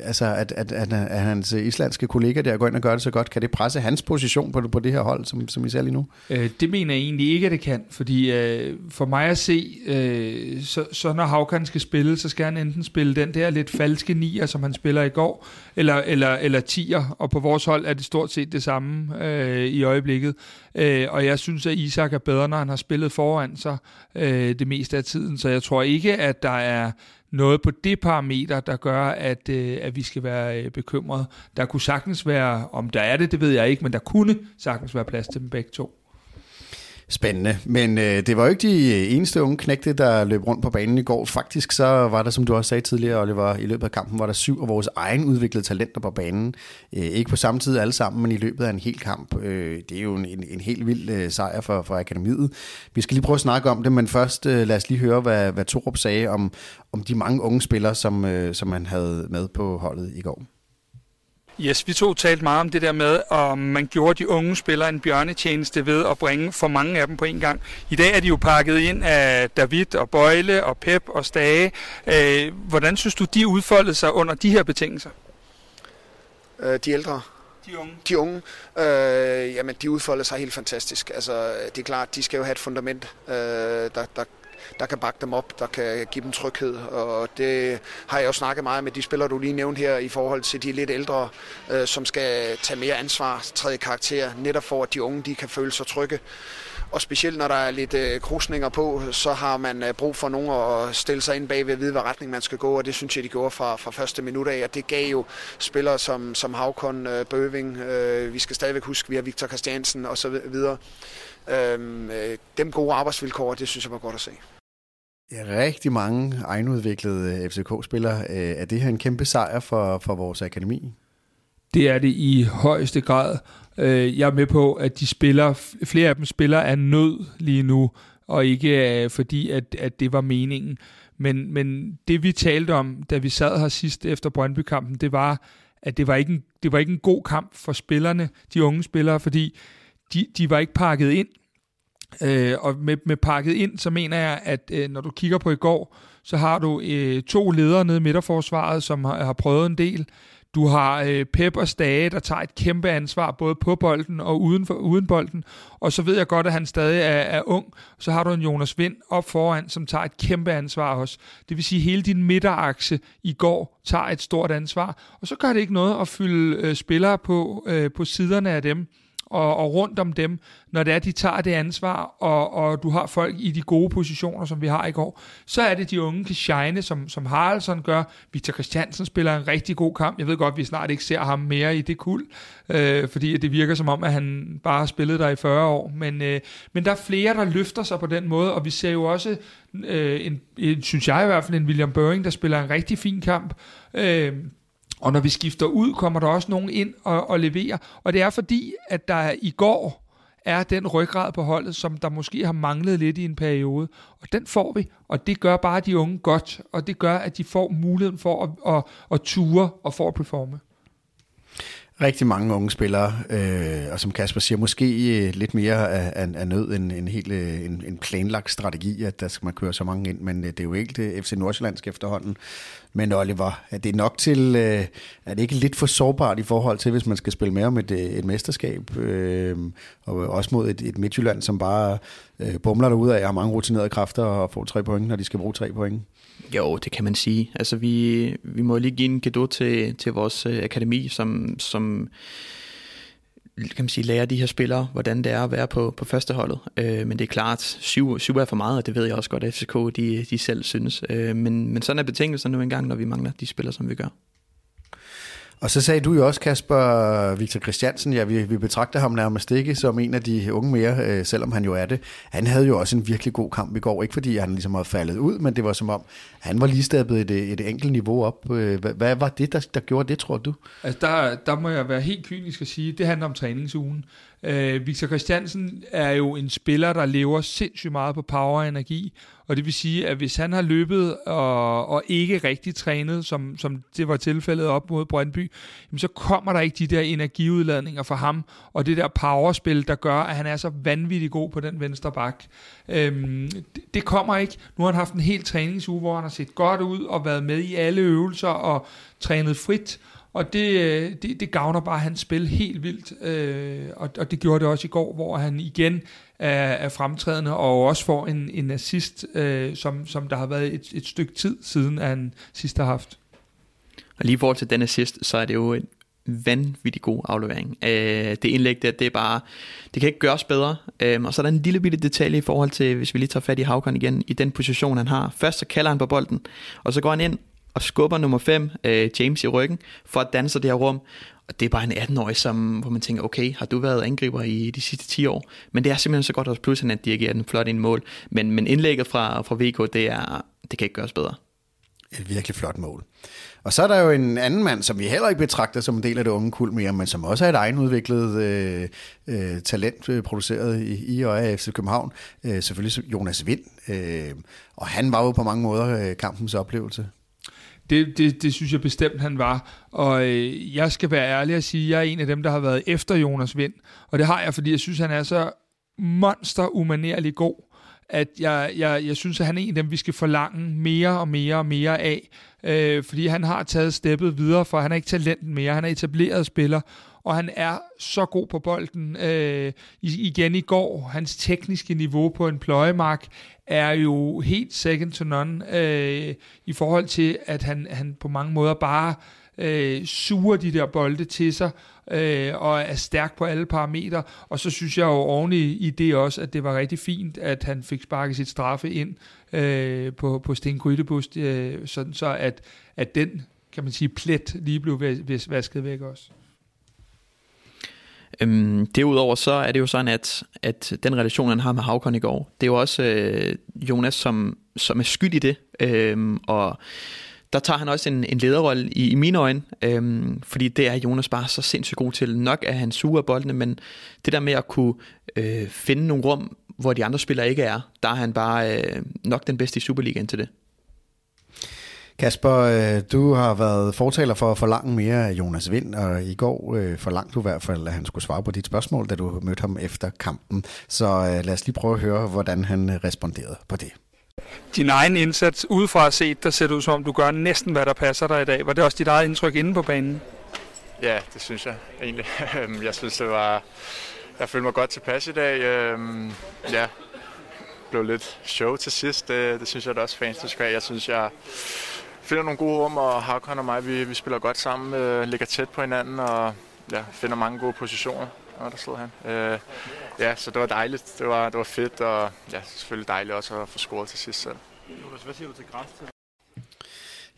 altså at, at, at, at hans islandske kollega der går ind og gør det så godt, kan det presse hans position på, på det her hold, som, som I ser lige nu? Øh, det mener jeg egentlig ikke, at det kan, fordi øh, for mig at se, øh, så, så når Havkan skal spille, så skal han enten spille den der lidt falske nier, som han spiller i går, eller, eller, eller tier, og på vores hold er det stort set det samme øh, i øjeblikket. Øh, og jeg synes, at Isak er bedre, når han har spillet foran sig øh, det meste af tiden, så jeg tror ikke, at der er noget på det parameter, der gør, at, øh, at vi skal være øh, bekymrede. Der kunne sagtens være, om der er det, det ved jeg ikke, men der kunne sagtens være plads til dem begge to. Spændende, men øh, det var jo ikke de eneste unge knægte, der løb rundt på banen i går. Faktisk så var der, som du også sagde tidligere, Oliver, i løbet af kampen var der syv af vores egen udviklede talenter på banen. Øh, ikke på samme tid alle sammen, men i løbet af en hel kamp. Øh, det er jo en, en, en helt vild øh, sejr for, for akademiet. Vi skal lige prøve at snakke om det, men først øh, lad os lige høre, hvad, hvad Torup sagde om, om de mange unge spillere, som, øh, som han havde med på holdet i går. Yes, vi to talte meget om det der med, om man gjorde de unge spillere en bjørnetjeneste ved at bringe for mange af dem på en gang. I dag er de jo pakket ind af David og Bøjle og Pep og Stage. Øh, hvordan synes du, de udfoldede sig under de her betingelser? Øh, de ældre? De unge? De unge, øh, jamen de udfolder sig helt fantastisk. Altså, det er klart, de skal jo have et fundament, øh, der, der der kan bakke dem op, der kan give dem tryghed. Og det har jeg jo snakket meget med de spillere, du lige nævnte her, i forhold til de lidt ældre, øh, som skal tage mere ansvar, træde karakter, netop for at de unge de kan føle sig trygge. Og specielt når der er lidt øh, krusninger på, så har man øh, brug for nogen at stille sig ind bag ved at vide, hvad retning man skal gå, og det synes jeg, de gjorde fra, fra første minut af, og det gav jo spillere som, som Havkon, øh, Bøving, øh, vi skal stadigvæk huske, vi har Victor Christiansen og så videre. Øhm, øh, dem gode arbejdsvilkår, det synes jeg var godt at se. Ja, rigtig mange egenudviklede øh, FCK-spillere. Øh, er det her en kæmpe sejr for, for vores akademi? Det er det i højeste grad. Øh, jeg er med på, at de spiller, flere af dem spiller af nød lige nu, og ikke øh, fordi, at, at det var meningen. Men, men det vi talte om, da vi sad her sidst efter Brøndby-kampen, det var, at det var, ikke en, det var ikke en god kamp for spillerne, de unge spillere, fordi de, de var ikke pakket ind Øh, og med, med pakket ind, så mener jeg, at øh, når du kigger på i går, så har du øh, to ledere nede i midterforsvaret, som har, har prøvet en del. Du har øh, Pep og Stage, der tager et kæmpe ansvar, både på bolden og uden, for, uden bolden. Og så ved jeg godt, at han stadig er, er ung. Så har du en Jonas Vind op foran, som tager et kæmpe ansvar også. Det vil sige, at hele din midterakse i går tager et stort ansvar. Og så gør det ikke noget at fylde øh, spillere på, øh, på siderne af dem og, og rundt om dem, når det er, de tager det ansvar, og, og du har folk i de gode positioner, som vi har i går, så er det, de unge kan shine, som, som Haraldsson gør. Victor Christiansen spiller en rigtig god kamp. Jeg ved godt, at vi snart ikke ser ham mere i det kul, øh, fordi det virker som om, at han bare har spillet der i 40 år. Men, øh, men der er flere, der løfter sig på den måde, og vi ser jo også, øh, en, en, synes jeg i hvert fald, en William Børing, der spiller en rigtig fin kamp. Øh, og når vi skifter ud, kommer der også nogen ind og, og leverer. Og det er fordi, at der i går er den ryggrad på holdet, som der måske har manglet lidt i en periode. Og den får vi, og det gør bare de unge godt, og det gør, at de får muligheden for at, at, at ture og for at performe. rigtig mange unge spillere, øh, og som Kasper siger, måske øh, lidt mere af, af, af nød end en helt øh, en, en planlagt strategi, at der skal man køre så mange ind, men øh, det er jo ikke det FC Nordsjællandsk efterhånden. Men Oliver, er det nok til, øh, er det ikke lidt for sårbart i forhold til, hvis man skal spille med om et, øh, et mesterskab, øh, og også mod et, et Midtjylland, som bare øh, bumler derud af, har mange rutinerede kræfter og får tre point, når de skal bruge tre point? Jo, det kan man sige. Altså, vi, vi må lige give en gave til, til vores øh, akademi, som, som kan man sige, lærer de her spillere, hvordan det er at være på, på førsteholdet. Øh, men det er klart, syv, syv er for meget, og det ved jeg også godt, at FCK de, de selv synes. Øh, men, men sådan er betingelserne nu engang, når vi mangler de spillere, som vi gør. Og så sagde du jo også, Kasper Victor Christiansen, ja, vi, vi betragter ham nærmest ikke som en af de unge mere, øh, selvom han jo er det. Han havde jo også en virkelig god kamp i går, ikke fordi han ligesom havde faldet ud, men det var som om, han var lige stabbet et, et enkelt niveau op. Øh, hvad, hvad var det, der, der gjorde det, tror du? Altså, der, der må jeg være helt kynisk at sige, det handler om træningsugen. Øh, Victor Christiansen er jo en spiller, der lever sindssygt meget på power og energi, og det vil sige, at hvis han har løbet og, og ikke rigtig trænet, som, som det var tilfældet op mod Brøndby, jamen så kommer der ikke de der energiudladninger for ham, og det der powerspil, der gør, at han er så vanvittig god på den venstre bak. Øhm, det, det kommer ikke. Nu har han haft en helt træningsuge, hvor han har set godt ud og været med i alle øvelser og trænet frit, og det, øh, det, det gavner bare hans spil helt vildt, øh, og, og det gjorde det også i går, hvor han igen er, er fremtrædende og også får en, en assist, øh, som, som der har været et, et stykke tid siden, at han sidst har haft. Og lige i forhold til den assist, så er det jo en vanvittig god aflevering. Øh, det indlæg der, det er bare, det kan ikke gøres bedre. Øh, og så er der en lille bitte detalje i forhold til, hvis vi lige tager fat i Havkon igen, i den position han har. Først så kalder han på bolden, og så går han ind og skubber nummer 5, øh, James, i ryggen, for at danse det her rum. Og det er bare en 18-årig, som, hvor man tænker, okay, har du været angriber i de sidste 10 år? Men det er simpelthen så godt også plus, at dirigerer den flot ind mål. Men, men indlægget fra, fra VK, det, er, det kan ikke gøres bedre. Et virkelig flot mål. Og så er der jo en anden mand, som vi heller ikke betragter som en del af det unge kul mere, men som også er et egenudviklet øh, øh, talent øh, produceret i, i og af FC København. Øh, selvfølgelig Jonas Vind. Øh, og han var jo på mange måder øh, kampens oplevelse. Det, det, det synes jeg bestemt, han var. Og øh, jeg skal være ærlig og sige, at jeg er en af dem, der har været efter Jonas Vind. Og det har jeg, fordi jeg synes, han er så monster umanerlig god, at jeg, jeg, jeg synes, at han er en af dem, vi skal forlange mere og mere og mere af. Øh, fordi han har taget steppet videre, for han er ikke talenten mere. Han er etableret spiller, og han er så god på bolden. Øh, igen i går, hans tekniske niveau på en pløjemark er jo helt second to none øh, i forhold til, at han, han på mange måder bare øh, suger de der bolde til sig, øh, og er stærk på alle parametre. Og så synes jeg jo oven i, i det også, at det var rigtig fint, at han fik sparket sit straffe ind øh, på, på Sten Grydebust, øh, sådan så at, at den, kan man sige, plet lige blev vasket væk også. Øhm, derudover så er det jo sådan, at, at den relation, han har med Havkon i går, det er jo også øh, Jonas, som, som er skyld i det. Øhm, og der tager han også en, en lederrolle i, i mine øjne, øhm, fordi det er Jonas bare så sindssygt god til. Nok er han suger boldene, men det der med at kunne øh, finde nogle rum, hvor de andre spillere ikke er, der er han bare øh, nok den bedste i Superligaen til det. Kasper, øh, du har været fortaler for at forlange mere af Jonas Vind, og i går øh, forlangte du i hvert fald, at han skulle svare på dit spørgsmål, da du mødte ham efter kampen. Så øh, lad os lige prøve at høre, hvordan han responderede på det. Din egen indsats udefra set, der ser det ud som om, du gør næsten, hvad der passer dig i dag. Var det også dit eget indtryk inde på banen? Ja, det synes jeg egentlig. Jeg synes, det var... Jeg følte mig godt tilpas i dag. Øhm, ja, blev lidt show til sidst. Det, det synes jeg da også fans, skal. Jeg synes, jeg finder nogle gode rum, og Hakon og mig, vi, vi spiller godt sammen, øh, ligger tæt på hinanden, og ja, finder mange gode positioner. Og der stod han. Øh, ja, så det var dejligt. Det var, det var fedt, og ja, selvfølgelig dejligt også at få scoret til sidst selv. Hvad siger du til græs til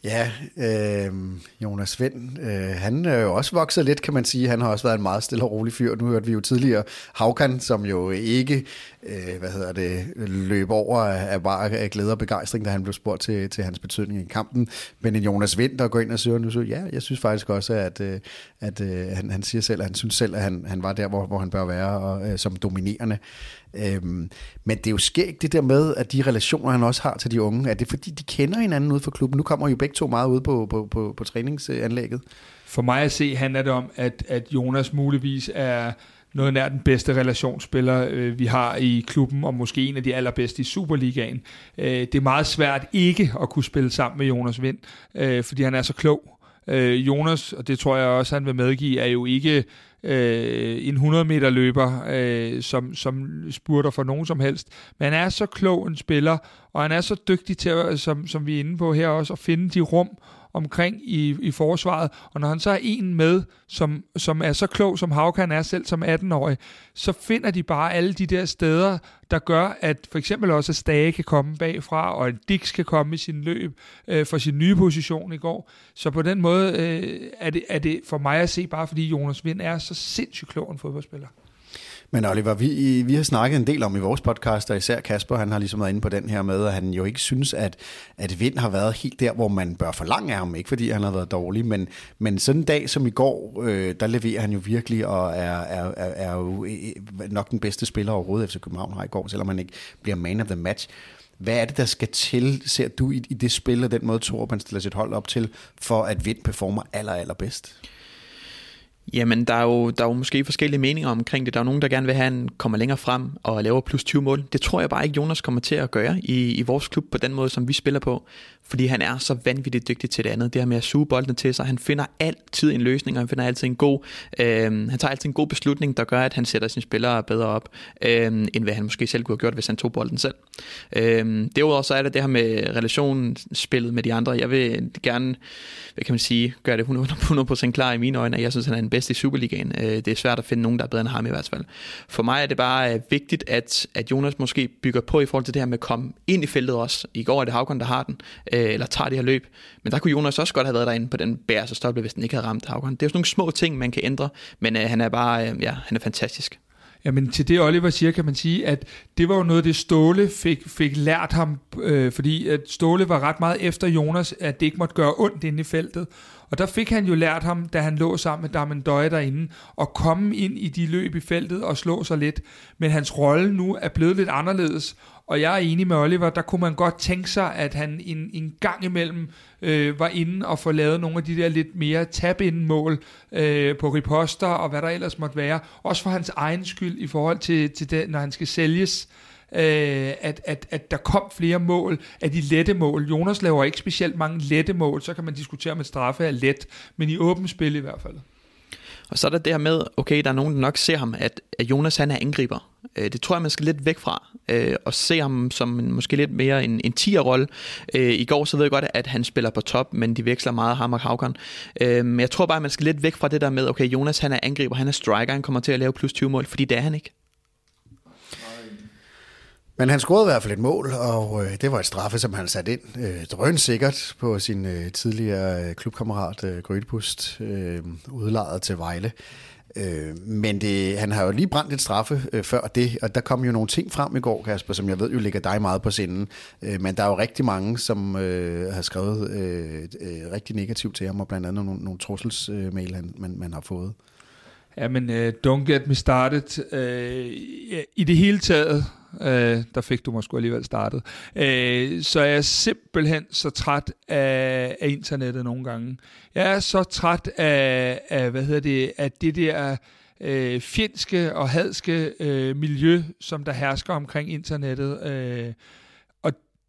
Ja, øh, Jonas Vind, øh, han er jo også vokset lidt, kan man sige. Han har også været en meget stille og rolig fyr. Nu hørte vi jo tidligere Havkan, som jo ikke øh, hvad hedder det, løb over af bare af glæde og begejstring, da han blev spurgt til, til hans betydning i kampen. Men en Jonas Vind, der går ind og siger, nu så, ja, jeg synes faktisk også, at, øh, at, at øh, han, han siger selv, at han synes selv, at han, han var der, hvor, hvor han bør være, og, øh, som dominerende. Øhm, men det er jo skægt det der med, at de relationer, han også har til de unge, er det fordi, de kender hinanden ud for klubben? Nu kommer jo begge begge to meget ude på, på, på, på træningsanlægget. For mig at se handler det om, at, at Jonas muligvis er noget nær den bedste relationsspiller, øh, vi har i klubben, og måske en af de allerbedste i Superligaen. Øh, det er meget svært ikke at kunne spille sammen med Jonas Vind, øh, fordi han er så klog. Øh, Jonas, og det tror jeg også, han vil medgive, er jo ikke øh, en 100 meter løber, øh, som, som spurter for nogen som helst. Men han er så klog en spiller, og han er så dygtig til, som, som vi er inde på her også, at finde de rum omkring i, i forsvaret. Og når han så er en med, som, som er så klog, som Havkan er selv som 18-årig, så finder de bare alle de der steder, der gør, at for eksempel også at Stage kan komme bagfra, og at Dix kan komme i sin løb øh, for sin nye position i går. Så på den måde øh, er, det, er det for mig at se, bare fordi Jonas Vind er så sindssygt klog en fodboldspiller. Men Oliver, vi, vi har snakket en del om i vores podcast, og især Kasper, han har ligesom været inde på den her med, at han jo ikke synes, at, at Vind har været helt der, hvor man bør forlange af ham. Ikke fordi han har været dårlig, men, men sådan en dag som i går, øh, der leverer han jo virkelig, og er, er, er, er jo øh, nok den bedste spiller overhovedet, efter København har i går, selvom han ikke bliver man of the match. Hvad er det, der skal til, ser du i, i det spil, og den måde Torup han stiller sit hold op til, for at Vind performer aller, aller bedst? Jamen, der er, jo, der er jo måske forskellige meninger omkring det. Der er nogen, der gerne vil have, at han kommer længere frem og laver plus 20 mål. Det tror jeg bare ikke, Jonas kommer til at gøre i, i vores klub på den måde, som vi spiller på. Fordi han er så vanvittigt dygtig til det andet. Det her med at suge boldene til sig. Han finder altid en løsning, og han finder altid en god, øh, han tager altid en god beslutning, der gør, at han sætter sine spillere bedre op, øh, end hvad han måske selv kunne have gjort, hvis han tog bolden selv. Øh, derudover så er det det her med relationsspillet med de andre. Jeg vil gerne, hvad kan man sige, gøre det 100% klar i mine øjne, at jeg synes, han er den bedste i Superligaen. Øh, det er svært at finde nogen, der er bedre end ham i hvert fald. For mig er det bare øh, vigtigt, at, at Jonas måske bygger på i forhold til det her med at komme ind i feltet også. I går er det Havkon, der har den, øh, eller tager det her løb. Men der kunne Jonas også godt have været derinde på den bærse stoppe, hvis den ikke havde ramt Haugen. Det er jo sådan nogle små ting, man kan ændre, men øh, han er bare, øh, ja, han er fantastisk. Jamen til det Oliver siger, kan man sige, at det var jo noget, det Ståle fik, fik lært ham, øh, fordi at Ståle var ret meget efter Jonas, at det ikke måtte gøre ondt inde i feltet. Og der fik han jo lært ham, da han lå sammen med Darmen Døje derinde, at komme ind i de løb i feltet og slå sig lidt. Men hans rolle nu er blevet lidt anderledes, og jeg er enig med Oliver, der kunne man godt tænke sig, at han en, en gang imellem øh, var inde og få lavet nogle af de der lidt mere tab mål øh, på riposter og hvad der ellers måtte være. Også for hans egen skyld i forhold til, til det, når han skal sælges øh, Øh, at, at, at der kom flere mål af de lette mål. Jonas laver ikke specielt mange lette mål, så kan man diskutere, om et straffe er let, men i åbent spil i hvert fald. Og så er der det her med, okay, der er nogen, der nok ser ham, at, at Jonas han er angriber. Øh, det tror jeg, man skal lidt væk fra, øh, og se ham som en, måske lidt mere en, en tier-rolle. Øh, I går så ved jeg godt, at han spiller på top, men de veksler meget ham og Havkon. Øh, men jeg tror bare, man skal lidt væk fra det der med, okay, Jonas han er angriber, han er striker, han kommer til at lave plus 20 mål, fordi det er han ikke. Men han scorede i hvert fald et mål, og øh, det var et straffe, som han satte ind øh, drøn sikkert på sin øh, tidligere øh, klubkammerat øh, Grødebust, øh, udlejet til Vejle. Øh, men det, han har jo lige brændt et straffe øh, før det, og der kom jo nogle ting frem i går, Kasper, som jeg ved jo ligger dig meget på sinden. Øh, men der er jo rigtig mange, som øh, har skrevet øh, øh, rigtig negativt til ham, og blandt andet nogle, nogle trusselsmail, øh, han, man, man har fået. Ja, men uh, don't get me started. Uh, I det hele taget, Øh, der fik du måske alligevel startet, Øh, så er jeg simpelthen så træt af, af internettet nogle gange. Jeg er så træt af, af hvad hedder det, af det der øh, fjendske og hadske øh, miljø, som der hersker omkring internettet. Øh,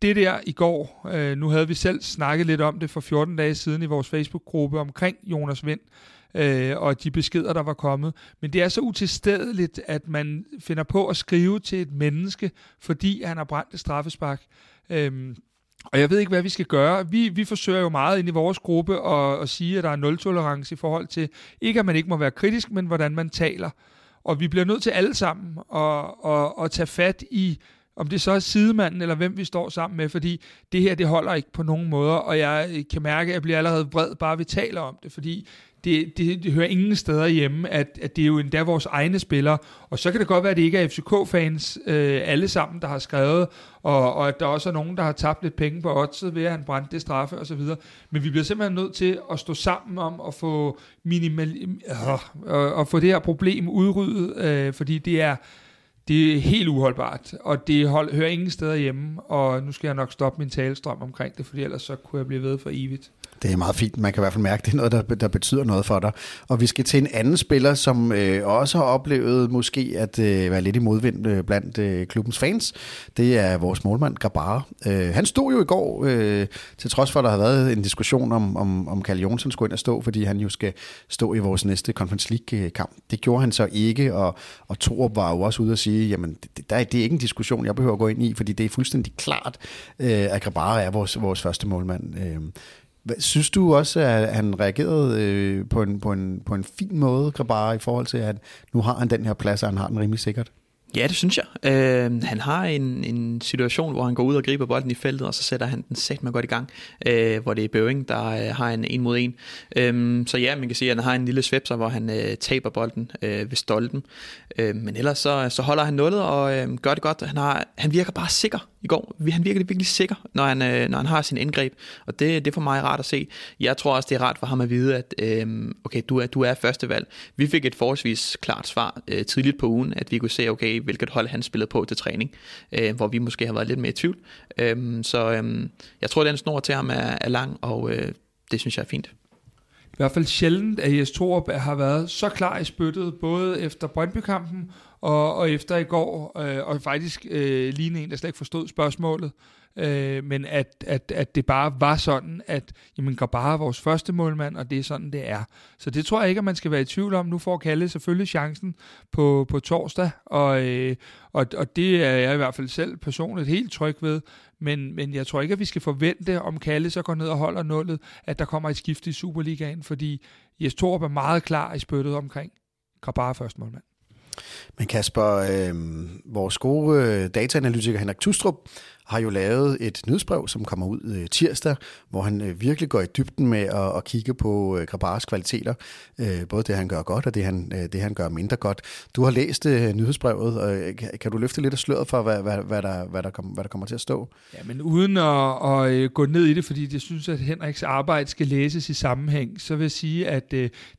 det der i går, øh, nu havde vi selv snakket lidt om det for 14 dage siden i vores Facebook-gruppe omkring Jonas Vind, øh, og de beskeder, der var kommet. Men det er så utilstedeligt, at man finder på at skrive til et menneske, fordi han har brændt et straffespark. Øh, og jeg ved ikke, hvad vi skal gøre. Vi, vi forsøger jo meget ind i vores gruppe at, at sige, at der er nul-tolerance i forhold til, ikke at man ikke må være kritisk, men hvordan man taler. Og vi bliver nødt til alle sammen at, at, at tage fat i, om det så er sidemanden eller hvem vi står sammen med, fordi det her, det holder ikke på nogen måder, og jeg øh, kan mærke, at jeg bliver allerede vred, bare vi taler om det, fordi det, det, det hører ingen steder hjemme, at, at det er jo endda vores egne spillere. Og så kan det godt være, at det ikke er FCK-fans øh, alle sammen, der har skrevet, og, og at der også er nogen, der har tabt lidt penge på oddset ved, at han brændte det straffe osv. Men vi bliver simpelthen nødt til at stå sammen om at få, minimal, øh, at få det her problem udryddet, øh, fordi det er det er helt uholdbart, og det hold, hører ingen steder hjemme, og nu skal jeg nok stoppe min talestrøm omkring det, for ellers så kunne jeg blive ved for evigt. Det er meget fint. Man kan i hvert fald mærke, at det er noget, der, der betyder noget for dig. Og vi skal til en anden spiller, som øh, også har oplevet måske at øh, være lidt i modvind øh, blandt øh, klubbens fans. Det er vores målmand, Grabara. Øh, han stod jo i går, øh, til trods for, at der har været en diskussion om, om, om Kalle Jonsson skulle ind og stå, fordi han jo skal stå i vores næste Conference League-kamp. Det gjorde han så ikke, og, og Torup var jo også ude og sige, jamen det, der, det er ikke en diskussion, jeg behøver at gå ind i, fordi det er fuldstændig klart, øh, at Grabara er vores, vores første målmand. Øh, Synes du også, at han reagerede øh, på, en, på, en, på en fin måde, Grabara, i forhold til, at nu har han den her plads, og han har den rimelig sikkert? Ja, det synes jeg. Øh, han har en, en situation, hvor han går ud og griber bolden i feltet, og så sætter han den sæt med godt i gang, øh, hvor det er Bøving, der øh, har en en mod en. Øh, så ja, man kan sige, at han har en lille svepser, hvor han øh, taber bolden øh, ved stolten. Øh, men ellers så, så holder han nullet og øh, gør det godt. Han, har, han virker bare sikker i går. Han virker virkelig sikker, når han, øh, når han har sin indgreb, og det, det er for mig rart at se. Jeg tror også, det er rart for ham at vide, at øh, okay, du er, du er første valg. Vi fik et forholdsvis klart svar øh, tidligt på ugen, at vi kunne se, okay, hvilket hold han spillede på til træning, øh, hvor vi måske har været lidt mere i tvivl. Øh, så øh, jeg tror, den snor til ham er, er lang, og øh, det synes jeg er fint. I hvert fald sjældent, at Jes Torup har været så klar i spyttet, både efter Brøndby-kampen og, og efter i går, øh, og faktisk øh, lige en, der slet ikke forstod spørgsmålet, øh, men at, at, at det bare var sådan, at jamen, bare er vores første målmand, og det er sådan, det er. Så det tror jeg ikke, at man skal være i tvivl om. Nu får Kalle selvfølgelig chancen på, på torsdag, og, øh, og, og det er jeg i hvert fald selv personligt helt tryg ved, men, men jeg tror ikke, at vi skal forvente, om Kalle så går ned og holder nullet, at der kommer et skift i Superligaen, fordi Jes Torp er meget klar i spyttet omkring Grabara første målmand. Men Kasper, øh, vores gode dataanalytiker Henrik Tustrup har jo lavet et nyhedsbrev, som kommer ud øh, tirsdag, hvor han øh, virkelig går i dybden med at, at kigge på øh, Grabars kvaliteter. Både det, han gør godt, og det han, det, han gør mindre godt. Du har læst nyhedsbrevet, og kan, kan du løfte lidt af sløret for, hvad, hvad, hvad, der, hvad, der, kom, hvad der kommer til at stå? Ja, men uden at, at gå ned i det, fordi jeg synes, at Henriks arbejde skal læses i sammenhæng, så vil jeg sige, at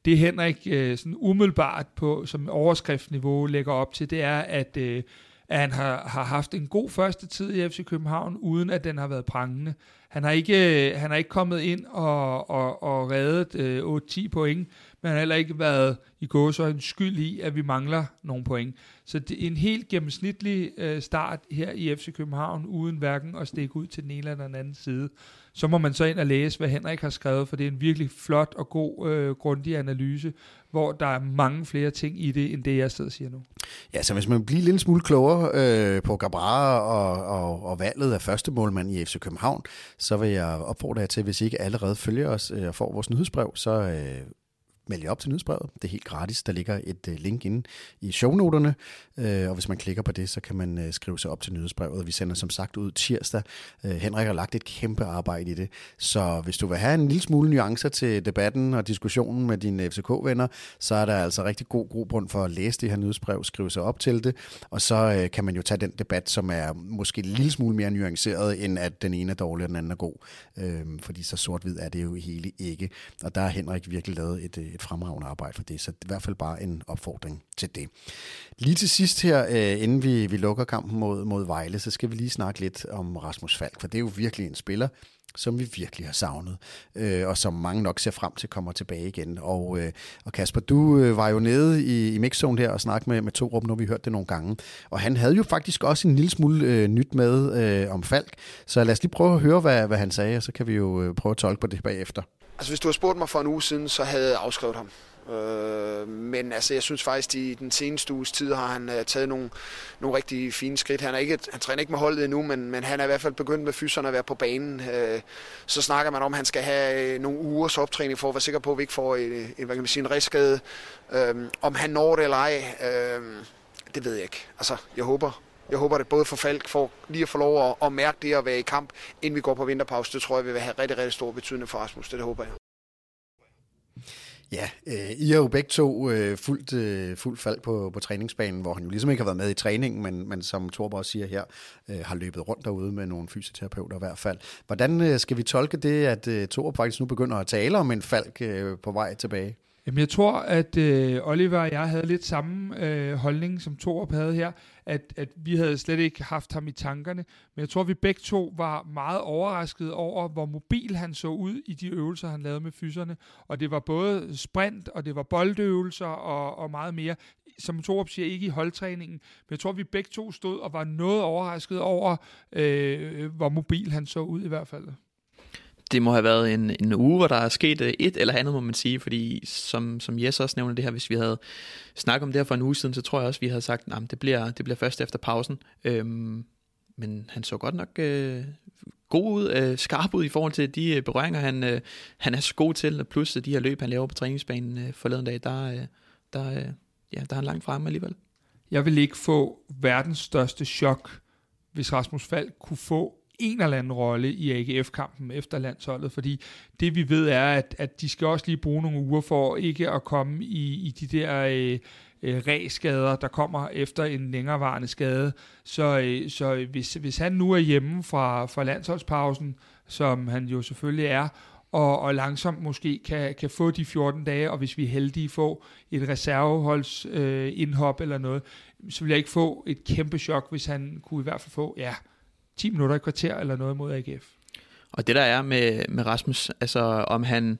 det Henrik sådan umiddelbart på som overskriftsniveau lægger op til, det er, at øh, at han har, har haft en god første tid i FC København, uden at den har været prangende. Han har ikke, øh, han har ikke kommet ind og, og, og reddet øh, 8-10 point, men han har heller ikke været i en skyld i, at vi mangler nogle point. Så det er en helt gennemsnitlig øh, start her i FC København, uden hverken at stikke ud til den ene eller den anden side. Så må man så ind og læse, hvad Henrik har skrevet, for det er en virkelig flot og god, øh, grundig analyse, hvor der er mange flere ting i det, end det jeg sidder og siger nu. Ja, så hvis man bliver lidt smule klogere øh, på Gabrara og, og, og valget af første målmand i FC København, så vil jeg opfordre jer til, hvis I ikke allerede følger os øh, og får vores nyhedsbrev, så øh, meld jer op til nyhedsbrevet. Det er helt gratis. Der ligger et øh, link inde i shownoterne, øh, og hvis man klikker på det, så kan man øh, skrive sig op til nyhedsbrevet. Vi sender som sagt ud tirsdag. Henrik har lagt et kæmpe arbejde i det, så hvis du vil have en lille smule nuancer til debatten og diskussionen med dine FCK-venner, så er der altså rigtig god grobund for at læse det her nyhedsbrev, skrive sig op til det, og så kan man jo tage den debat, som er måske en lille smule mere nuanceret, end at den ene er dårlig og den anden er god. Fordi så sort-hvid er det jo hele ikke. Og der har Henrik virkelig lavet et, et fremragende arbejde for det, så i hvert fald bare en opfordring til det. Lige til sidst her, øh, inden vi, vi lukker kampen mod, mod Vejle, så skal vi lige snakke lidt om Rasmus Falk, for det er jo virkelig en spiller, som vi virkelig har savnet, øh, og som mange nok ser frem til kommer tilbage igen. Og, øh, og Kasper, du øh, var jo nede i, i mixzone her og snakkede med, med Torup, når vi hørte det nogle gange, og han havde jo faktisk også en lille smule øh, nyt med øh, om Falk, så lad os lige prøve at høre, hvad, hvad han sagde, og så kan vi jo øh, prøve at tolke på det bagefter. Altså hvis du har spurgt mig for en uge siden, så havde jeg afskrevet ham. Øh, men altså, jeg synes faktisk, at i den seneste uges tid har han uh, taget nogle, nogle rigtig fine skridt. Han, er ikke, han træner ikke med holdet endnu, men, men han er i hvert fald begyndt med fyserne at være på banen. Øh, så snakker man om, at han skal have øh, nogle ugers optræning for at være sikker på, at vi ikke får en, en, hvad kan man sige, en riskskade. Øh, om han når det eller ej, øh, det ved jeg ikke. Altså, jeg håber, jeg håber, at både for Falk får lige at få lov at, at mærke det at være i kamp, inden vi går på vinterpause, det tror jeg vil have rigtig, rigtig stor betydning for Rasmus. Det, det håber jeg. Ja, øh, I har jo begge to øh, fuldt, øh, fuldt fald på, på træningsbanen, hvor han jo ligesom ikke har været med i træningen, men, men som Torborg siger her, øh, har løbet rundt derude med nogle fysioterapeuter i hvert fald. Hvordan øh, skal vi tolke det, at øh, Torborg faktisk nu begynder at tale om en Falk øh, på vej tilbage? Jamen, jeg tror, at øh, Oliver og jeg havde lidt samme øh, holdning, som Torup havde her, at, at vi havde slet ikke haft ham i tankerne, men jeg tror, at vi begge to var meget overrasket over, hvor mobil han så ud i de øvelser, han lavede med fyserne, og det var både sprint, og det var boldøvelser, og, og meget mere, som Torup siger, ikke i holdtræningen, men jeg tror, at vi begge to stod og var noget overrasket over, øh, hvor mobil han så ud i hvert fald det må have været en, en uge, hvor der er sket øh, et eller andet, må man sige, fordi som, som Jes også nævner det her, hvis vi havde snakket om det her for en uge siden, så tror jeg også, vi havde sagt, at det bliver, det bliver først efter pausen. Øhm, men han så godt nok øh, god ud, øh, skarp ud i forhold til de øh, berøringer, han, øh, han er så god til, plus øh, de her løb, han laver på træningsbanen øh, forleden dag, der, øh, der, øh, ja, der er han langt fremme alligevel. Jeg vil ikke få verdens største chok, hvis Rasmus Falk kunne få en eller anden rolle i AGF-kampen efter landsholdet, fordi det vi ved er, at, at de skal også lige bruge nogle uger for ikke at komme i, i de der øh, øh, ræskader, der kommer efter en længerevarende skade. Så, øh, så hvis, hvis han nu er hjemme fra, fra landsholdspausen, som han jo selvfølgelig er, og, og langsomt måske kan, kan få de 14 dage, og hvis vi er heldige få et reserveholds øh, indhop eller noget, så vil jeg ikke få et kæmpe chok, hvis han kunne i hvert fald få, ja, 10 minutter i kvarter eller noget mod AGF. Og det der er med, med Rasmus, altså om han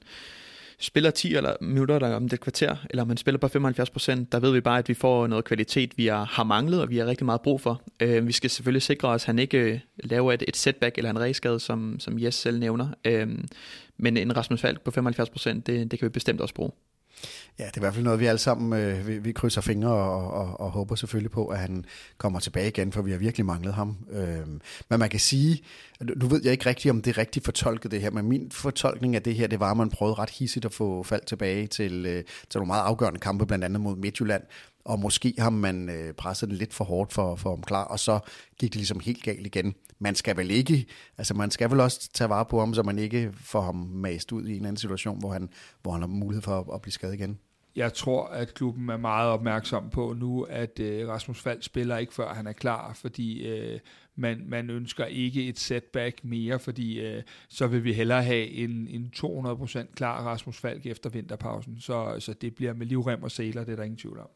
spiller 10 eller minutter eller om det kvarter, eller om han spiller på 75 procent, der ved vi bare, at vi får noget kvalitet, vi har manglet, og vi har rigtig meget brug for. Øh, vi skal selvfølgelig sikre os, at han ikke øh, laver et, et setback eller en ræskade, som, som Jes selv nævner. Øh, men en Rasmus Falk på 75 procent, det, det kan vi bestemt også bruge. Ja, det er i hvert fald noget, vi alle sammen øh, vi, vi krydser fingre og, og, og håber selvfølgelig på, at han kommer tilbage igen, for vi har virkelig manglet ham. Øh, men man kan sige, nu ved jeg ikke rigtigt, om det er rigtigt fortolket det her, men min fortolkning af det her, det var, at man prøvede ret hissigt at få fald tilbage til, øh, til nogle meget afgørende kampe, blandt andet mod Midtjylland, og måske har man øh, presset den lidt for hårdt for, for om klar, og så gik det ligesom helt galt igen. Man skal vel ikke, altså man skal vel også tage vare på ham, så man ikke får ham mast ud i en anden situation, hvor han, hvor han har mulighed for at, at blive skadet igen. Jeg tror, at klubben er meget opmærksom på nu, at øh, Rasmus Fald spiller ikke før han er klar, fordi øh, man, man ønsker ikke et setback mere, fordi øh, så vil vi hellere have en, en 200% klar Rasmus Falk efter vinterpausen. Så, så det bliver med livrem og sæler, det er der ingen tvivl om.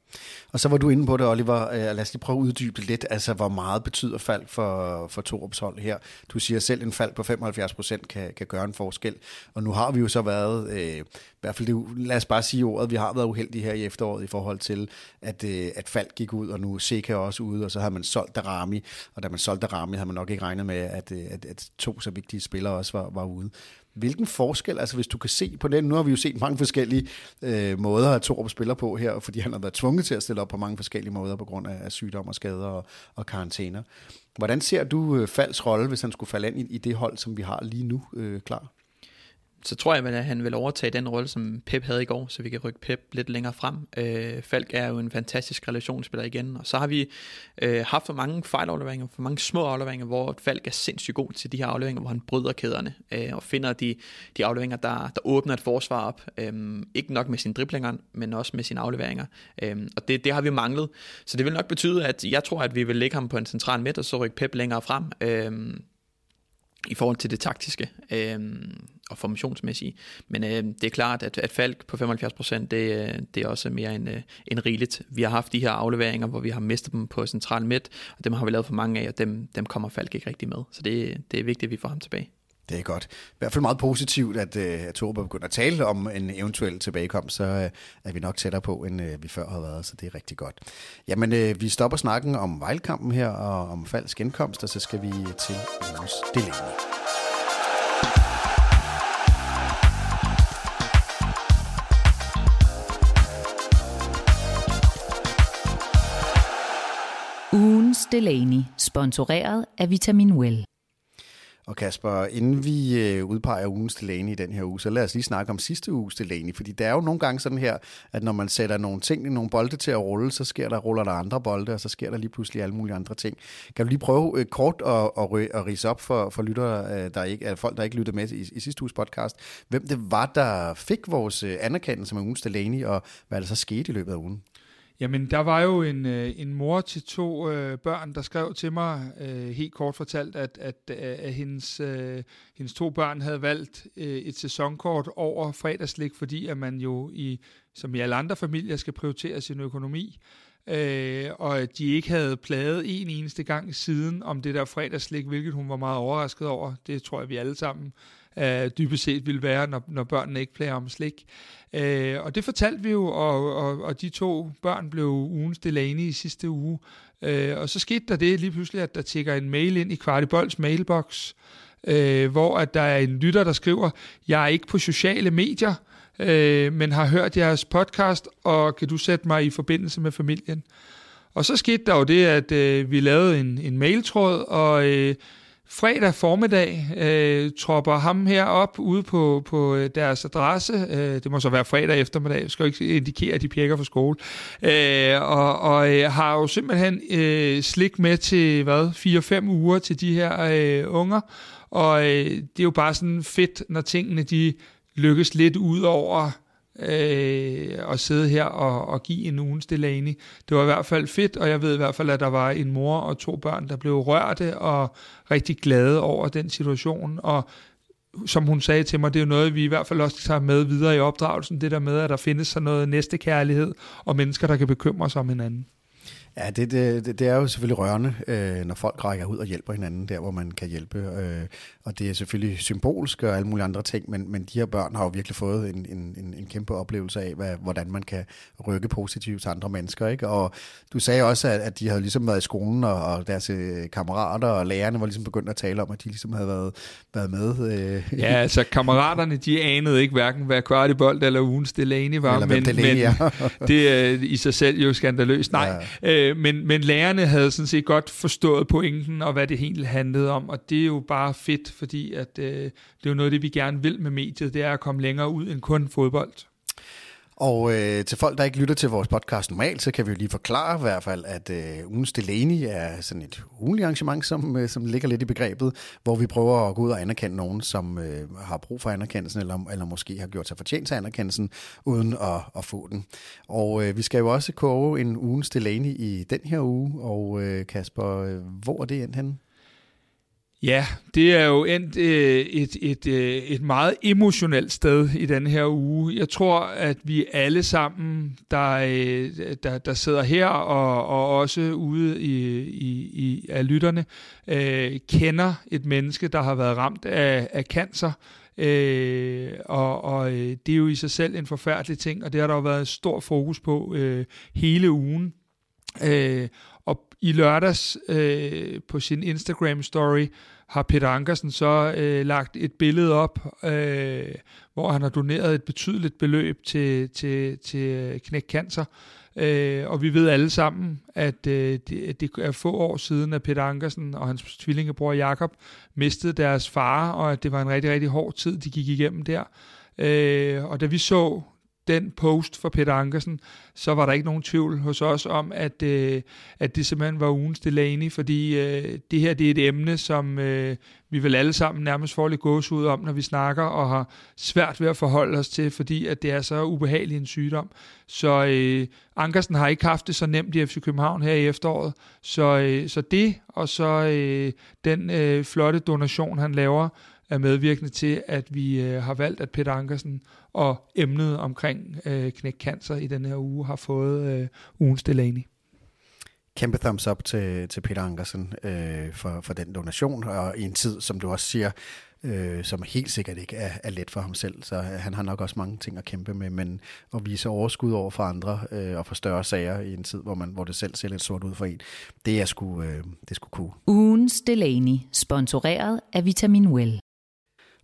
Og så var du inde på det, Oliver. Øh, lad os lige prøve at uddybe lidt, altså hvor meget betyder Falk for, for Torups hold her. Du siger selv, en fald på 75% kan, kan gøre en forskel. Og nu har vi jo så været, øh, i hvert fald det, lad os bare sige ordet, vi har været uheldige her i efteråret i forhold til, at, øh, at Falk gik ud, og nu Seca også ude, og så har man solgt Darami, og da man solgte ramme, havde man nok ikke regnet med, at, øh, at, at to så vigtige spillere også var, var ude. Hvilken forskel, altså hvis du kan se på den, nu har vi jo set mange forskellige øh, måder at Torup spiller på her, fordi han har været tvunget til at stille op på mange forskellige måder på grund af, af sygdom og skader og, og karantæner. Hvordan ser du øh, Falds rolle, hvis han skulle falde ind i, i det hold, som vi har lige nu øh, klar? Så tror jeg, at han vil overtage den rolle, som Pep havde i går, så vi kan rykke Pep lidt længere frem. Øh, Falk er jo en fantastisk relationsspiller igen, og så har vi øh, haft for mange fejlafleveringer, for mange små afleveringer, hvor Falk er sindssygt god til de her afleveringer, hvor han bryder kæderne øh, og finder de, de afleveringer, der, der åbner et forsvar op. Øh, ikke nok med sine driblinger, men også med sine afleveringer. Øh, og det, det har vi manglet. Så det vil nok betyde, at jeg tror, at vi vil lægge ham på en central midt, og så rykke Pep længere frem. Øh, i forhold til det taktiske øh, og formationsmæssige. Men øh, det er klart, at, at Falk på 75%, det, øh, det er også mere end, øh, end rigeligt. Vi har haft de her afleveringer, hvor vi har mistet dem på central midt, og dem har vi lavet for mange af, og dem, dem kommer Falk ikke rigtig med. Så det, det er vigtigt, at vi får ham tilbage. Det er godt. I hvert fald meget positivt, at, øh, at Torben begynder at tale om en eventuel tilbagekomst, så uh, er vi nok tættere på, end vi før har været, så det er rigtig godt. Jamen, vi stopper snakken om Vejlkampen her, og om falsk genkomst, og så skal vi til vores dilemma. Delaney, sponsoreret af Vitamin Well. Og Kasper, inden vi øh, udpeger ugens Delaney i den her uge, så lad os lige snakke om sidste uges Delaney, fordi det er jo nogle gange sådan her, at når man sætter nogle ting, nogle bolde til at rulle, så sker der, ruller der andre bolde, og så sker der lige pludselig alle mulige andre ting. Kan du lige prøve øh, kort at, at, at rise op for, for lyttere, øh, der ikke, er folk, der ikke lyttede med i, i sidste uges podcast, hvem det var, der fik vores anerkendelse med ugens Delaney, og hvad der så skete i løbet af ugen? Jamen, der var jo en, øh, en mor til to øh, børn, der skrev til mig øh, helt kort fortalt, at, at, øh, at hendes, øh, hendes to børn havde valgt øh, et sæsonkort over fredagslik, fordi at man jo, i, som i alle andre familier, skal prioritere sin økonomi. Øh, og at de ikke havde pladet en eneste gang siden om det der fredagslik, hvilket hun var meget overrasket over. Det tror jeg, vi alle sammen øh, dybest set ville være, når, når børnene ikke plager om slik. Øh, og det fortalte vi jo, og, og, og de to børn blev ugens Delaney i sidste uge. Øh, og så skete der det lige pludselig, at der tækker en mail ind i Kvartibolds mailbox, øh, hvor at der er en lytter, der skriver, jeg er ikke på sociale medier, øh, men har hørt jeres podcast, og kan du sætte mig i forbindelse med familien? Og så skete der jo det, at øh, vi lavede en, en mailtråd, og øh, fredag formiddag øh, tropper ham her op ude på, på øh, deres adresse. Øh, det må så være fredag eftermiddag. Jeg skal ikke indikere, at de pjekker fra skole. Øh, og og øh, har jo simpelthen øh, slik med til hvad 4-5 uger til de her øh, unger. Og øh, det er jo bare sådan fedt, når tingene de lykkes lidt ud over øh, at sidde her og, og give en ugens Delaney. Det var i hvert fald fedt, og jeg ved i hvert fald, at der var en mor og to børn, der blev rørte og rigtig glade over den situation, og som hun sagde til mig, det er jo noget, vi i hvert fald også tager med videre i opdragelsen, det der med, at der findes sådan noget næstekærlighed, og mennesker, der kan bekymre sig om hinanden. Ja, det, det, det er jo selvfølgelig rørende, øh, når folk rækker ud og hjælper hinanden der, hvor man kan hjælpe. Øh, og det er selvfølgelig symbolsk og alle mulige andre ting, men, men de her børn har jo virkelig fået en, en, en, en kæmpe oplevelse af, hvad, hvordan man kan rykke positivt til andre mennesker. Ikke? Og du sagde også, at, at de havde ligesom været i skolen, og, og deres øh, kammerater og lærerne var ligesom begyndt at tale om, at de ligesom havde været, været med. Øh. Ja, altså kammeraterne, de anede ikke hverken, hvad Kvartibold eller ugens Delaney var, Eller men, Delaney men det er i sig selv jo skandaløst. Nej, Ja øh, men, men lærerne havde sådan set godt forstået pointen, og hvad det helt handlede om, og det er jo bare fedt, fordi at, øh, det er jo noget af det, vi gerne vil med mediet, det er at komme længere ud end kun fodbold. Og øh, til folk, der ikke lytter til vores podcast normalt, så kan vi jo lige forklare i hvert fald, at øh, ugens Delaney er sådan et ugenligt arrangement, som, øh, som ligger lidt i begrebet, hvor vi prøver at gå ud og anerkende nogen, som øh, har brug for anerkendelsen, eller, eller måske har gjort sig fortjent til anerkendelsen, uden at, at få den. Og øh, vi skal jo også koge en ugens Delaney i den her uge, og øh, Kasper, øh, hvor er det endt henne? Ja, det er jo endt øh, et, et, øh, et meget emotionelt sted i den her uge. Jeg tror, at vi alle sammen, der, øh, der, der sidder her og, og også ude i, i, i af lytterne, øh, kender et menneske, der har været ramt af, af cancer. Øh, og og øh, det er jo i sig selv en forfærdelig ting, og det har der jo været stor fokus på øh, hele ugen. Øh, i lørdags øh, på sin Instagram-story har Peter Ankersen så øh, lagt et billede op, øh, hvor han har doneret et betydeligt beløb til, til, til øh, Knæk Cancer. Øh, og vi ved alle sammen, at øh, det, det er få år siden, at Peter Ankersen og hans tvillingebror Jakob mistede deres far, og at det var en rigtig, rigtig hård tid, de gik igennem der. Øh, og da vi så den post for Peter Ankersen, så var der ikke nogen tvivl hos os om, at, øh, at det simpelthen var ugens Delaney, fordi øh, det her det er et emne, som øh, vi vel alle sammen nærmest får lidt gås ud om, når vi snakker, og har svært ved at forholde os til, fordi at det er så ubehagelig en sygdom. Så øh, Ankersen har ikke haft det så nemt i FC København her i efteråret, så, øh, så det, og så øh, den øh, flotte donation, han laver, er medvirkende til, at vi øh, har valgt, at Peter Ankersen og emnet omkring øh, knæk cancer i den her uge har fået øh, ugens Delaney. Kæmpe thumbs up til, til Peter Ankersen øh, for, for den donation, og i en tid, som du også siger, øh, som helt sikkert ikke er, er let for ham selv, så han har nok også mange ting at kæmpe med, men at vise overskud over for andre øh, og for større sager i en tid, hvor, man, hvor det selv ser lidt sort ud for en, det er sgu, øh, det er sgu cool. Ugens Delaney, sponsoreret af Vitamin Well.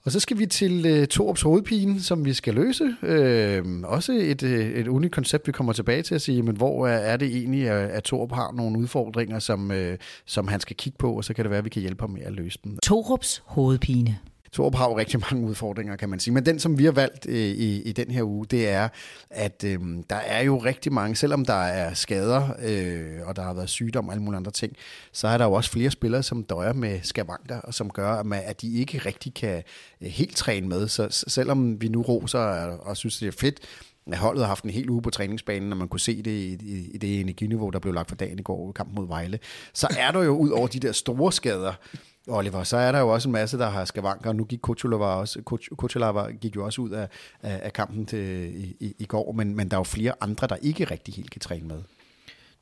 Og så skal vi til øh, Torps hovedpine, som vi skal løse. Øh, også et, øh, et unikt koncept, vi kommer tilbage til at sige, men hvor er, er det egentlig, at, at Torp har nogle udfordringer, som, øh, som han skal kigge på, og så kan det være, at vi kan hjælpe ham med at løse dem. Torups hovedpine. Torup har jo rigtig mange udfordringer, kan man sige. Men den, som vi har valgt øh, i, i den her uge, det er, at øh, der er jo rigtig mange, selvom der er skader, øh, og der har været sygdom og alle mulige andre ting, så er der jo også flere spillere, som døjer med skavanker, og som gør, at, man, at de ikke rigtig kan øh, helt træne med. Så selvom vi nu roser og, og synes, det er fedt, at holdet har haft en hel uge på træningsbanen, og man kunne se det i, i, i det energiniveau, der blev lagt for dagen i går i kampen mod Vejle, så er der jo ud over de der store skader, Oliver, så er der jo også en masse, der har skavanker. Nu gik Kuchulava også, Kuchulava gik jo også ud af, af, af kampen til, i, i, i går, men, men der er jo flere andre, der ikke rigtig helt kan træne med.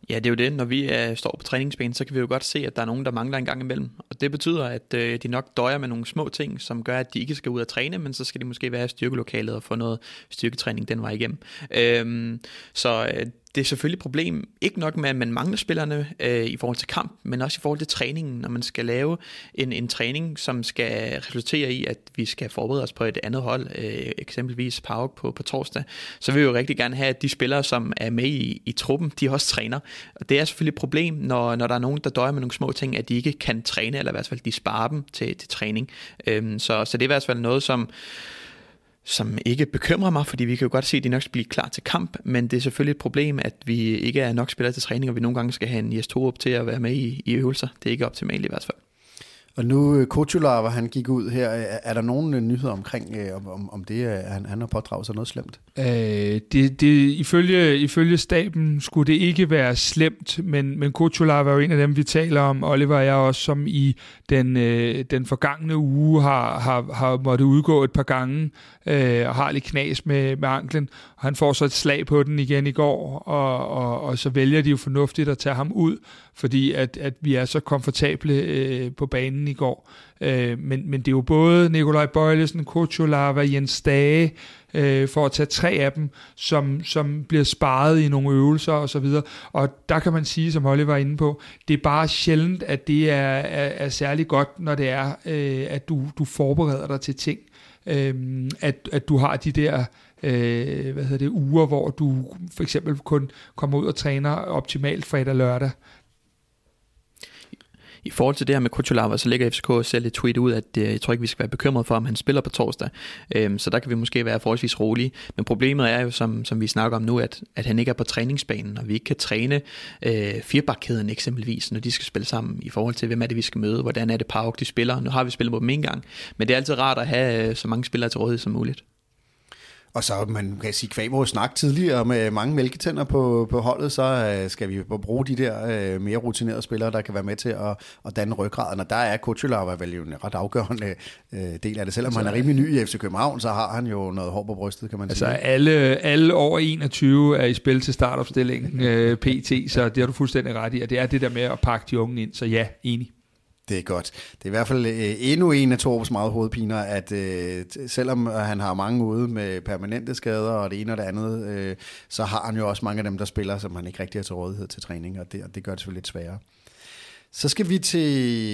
Ja, det er jo det. Når vi er, står på træningsbanen, så kan vi jo godt se, at der er nogen, der mangler en gang imellem. Og det betyder, at øh, de nok døjer med nogle små ting, som gør, at de ikke skal ud og træne, men så skal de måske være i styrkelokalet og få noget styrketræning den vej igennem. Øhm, så øh, det er selvfølgelig et problem, ikke nok med, at man mangler spillerne øh, i forhold til kamp, men også i forhold til træningen, når man skal lave en, en træning, som skal resultere i, at vi skal forberede os på et andet hold, øh, eksempelvis Pauk på, på torsdag, så vil vi jo rigtig gerne have, at de spillere, som er med i, i truppen, de også træner. Og det er selvfølgelig et problem, når, når der er nogen, der døjer med nogle små ting, at de ikke kan træne, eller i hvert fald de sparer dem til, til træning. Øh, så, så det er i hvert fald noget, som som ikke bekymrer mig, fordi vi kan jo godt se, at de nok skal blive klar til kamp, men det er selvfølgelig et problem, at vi ikke er nok spillere til træning, og vi nogle gange skal have en Jes op til at være med i, i øvelser. Det er ikke optimalt i hvert fald. Og nu øh, Kutulava, han gik ud her. Er der nogen øh, nyheder omkring, øh, om, om, det, at han, han har pådraget sig noget slemt? Øh, det, det, ifølge, ifølge staben skulle det ikke være slemt, men, men Kutulava er jo en af dem, vi taler om. Oliver og jeg også, som i den, øh, den forgangne uge har, har, har måttet udgå et par gange øh, og har lidt knas med, med anklen. Og han får så et slag på den igen i går, og, og, og så vælger de jo fornuftigt at tage ham ud, fordi at, at vi er så komfortable øh, på banen i går. Øh, men, men det er jo både Nikolaj Bøjlesen, Kuchulava, Jens Dage, øh, for at tage tre af dem, som, som bliver sparet i nogle øvelser og så videre. Og der kan man sige, som Holly var inde på, det er bare sjældent, at det er, er, er særlig godt, når det er, øh, at du, du forbereder dig til ting. Øh, at, at du har de der øh, hvad hedder det, uger, hvor du for eksempel kun kommer ud og træner optimalt fredag og lørdag. I forhold til det her med Kutulava, så lægger FCK selv et tweet ud, at øh, jeg tror ikke, vi skal være bekymret for, om han spiller på torsdag. Øhm, så der kan vi måske være forholdsvis rolige. Men problemet er jo, som, som vi snakker om nu, at, at han ikke er på træningsbanen, og vi ikke kan træne øh, firebakkæden eksempelvis, når de skal spille sammen, i forhold til, hvem er det, vi skal møde, hvordan er det Pauk, de spiller. Nu har vi spillet på dem en gang, men det er altid rart at have øh, så mange spillere til rådighed som muligt. Og så man kan sige, kvæg vores snak tidligere med mange mælketænder på, på holdet, så øh, skal vi bruge de der øh, mere rutinerede spillere, der kan være med til at, at danne ryggraden. Og der er Kutsulava vel jo en ret afgørende øh, del af det. Selvom altså, han er rimelig ny i FC København, så har han jo noget hår på brystet, kan man altså, sige. Altså alle, alle over 21 er i spil til startopstillingen øh, PT, så det har du fuldstændig ret i. Og det er det der med at pakke de unge ind, så ja, enig. Det er godt. Det er i hvert fald øh, endnu en af Torbs meget hovedpiner, at øh, selvom øh, han har mange ude med permanente skader og det ene og det andet, øh, så har han jo også mange af dem, der spiller, som han ikke rigtig har til rådighed til træning, og det, og det gør det selvfølgelig lidt sværere. Så skal vi til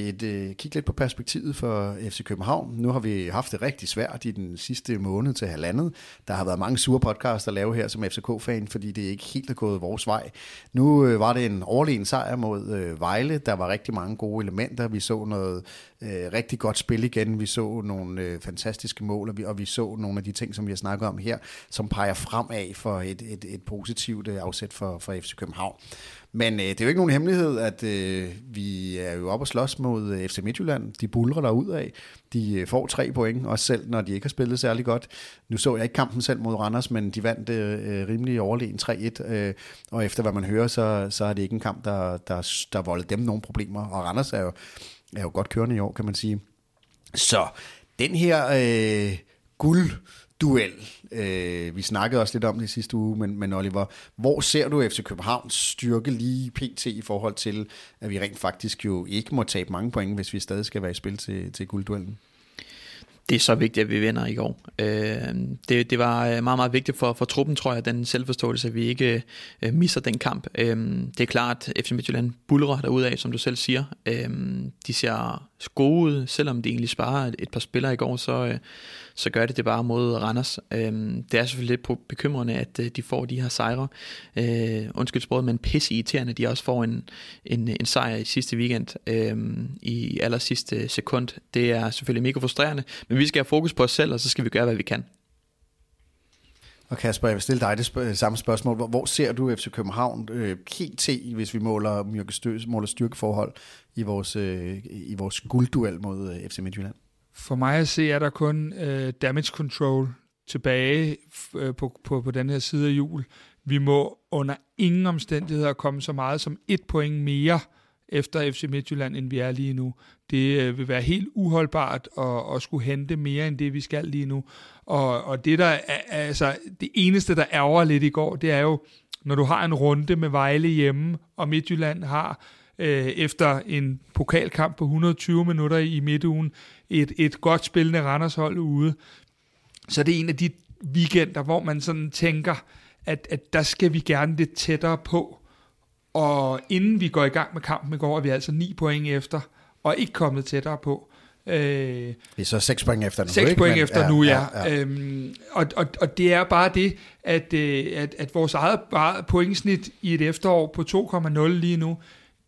et, uh, kigge lidt på perspektivet for FC København. Nu har vi haft det rigtig svært i den sidste måned til halvandet. Der har været mange sure podcasts at lave her som FCK-fan, fordi det ikke helt er gået vores vej. Nu uh, var det en overlegen sejr mod uh, Vejle. Der var rigtig mange gode elementer. Vi så noget øh, rigtig godt spil igen. Vi så nogle øh, fantastiske mål, og vi, og vi så nogle af de ting, som vi har snakket om her, som peger fremad for et, et, et positivt øh, afsæt for, for FC København. Men øh, det er jo ikke nogen hemmelighed, at øh, vi er jo oppe og slås mod øh, FC Midtjylland. De bulrer der ud af. De øh, får tre point, også selv når de ikke har spillet særlig godt. Nu så jeg ikke kampen selv mod Randers, men de vandt øh, øh rimelig overlegen 3-1. Øh, og efter hvad man hører, så, så er det ikke en kamp, der, der, der volder dem nogle problemer. Og Randers er jo, er jo godt kørende i år, kan man sige. Så den her øh, guld duel. Øh, vi snakkede også lidt om det sidste uge, men, men Oliver, hvor ser du FC Københavns styrke lige pt. i forhold til, at vi rent faktisk jo ikke må tabe mange point, hvis vi stadig skal være i spil til, til guldduellen? Det er så vigtigt, at vi vinder i går. Øh, det, det var øh, meget, meget vigtigt for, for truppen, tror jeg, den selvforståelse, at vi ikke øh, misser den kamp. Øh, det er klart, at FC Midtjylland bulrer af, som du selv siger. Øh, de ser gode ud, selvom de egentlig sparer et, et par spillere i går, så, øh, så gør det det bare mod Randers. Øh, det er selvfølgelig lidt bekymrende, at øh, de får de her sejre. Øh, undskyld sproget, men pisse irriterende, de også får en, en, en sejr i sidste weekend øh, i aller sidste sekund. Det er selvfølgelig mega frustrerende, men vi skal have fokus på os selv, og så skal vi gøre, hvad vi kan. Og Kasper, jeg vil stille dig det sp- øh, samme spørgsmål. Hvor, hvor ser du FC København øh, KT, hvis vi måler, måler styrkeforhold i vores, øh, i vores guldduel mod øh, FC Midtjylland? For mig at se, er der kun øh, damage control tilbage øh, på, på, på den her side af jul. Vi må under ingen omstændigheder komme så meget som et point mere efter FC Midtjylland, end vi er lige nu. Det øh, vil være helt uholdbart at, at skulle hente mere end det, vi skal lige nu. Og, og det, der er, altså, det eneste, der ærger lidt i går, det er jo, når du har en runde med Vejle hjemme, og Midtjylland har øh, efter en pokalkamp på 120 minutter i midtugen, et, et godt spillende Randershold ude, så det er en af de weekender, hvor man sådan tænker, at, at der skal vi gerne lidt tættere på. Og inden vi går i gang med kampen i går, er vi altså 9 point efter, og ikke kommet tættere på. Øh, vi er så 6 point efter nu. 6 point Men, efter ja, nu, ja. ja, ja. Øhm, og, og, og det er bare det, at, øh, at, at vores eget pointsnit i et efterår på 2,0 lige nu,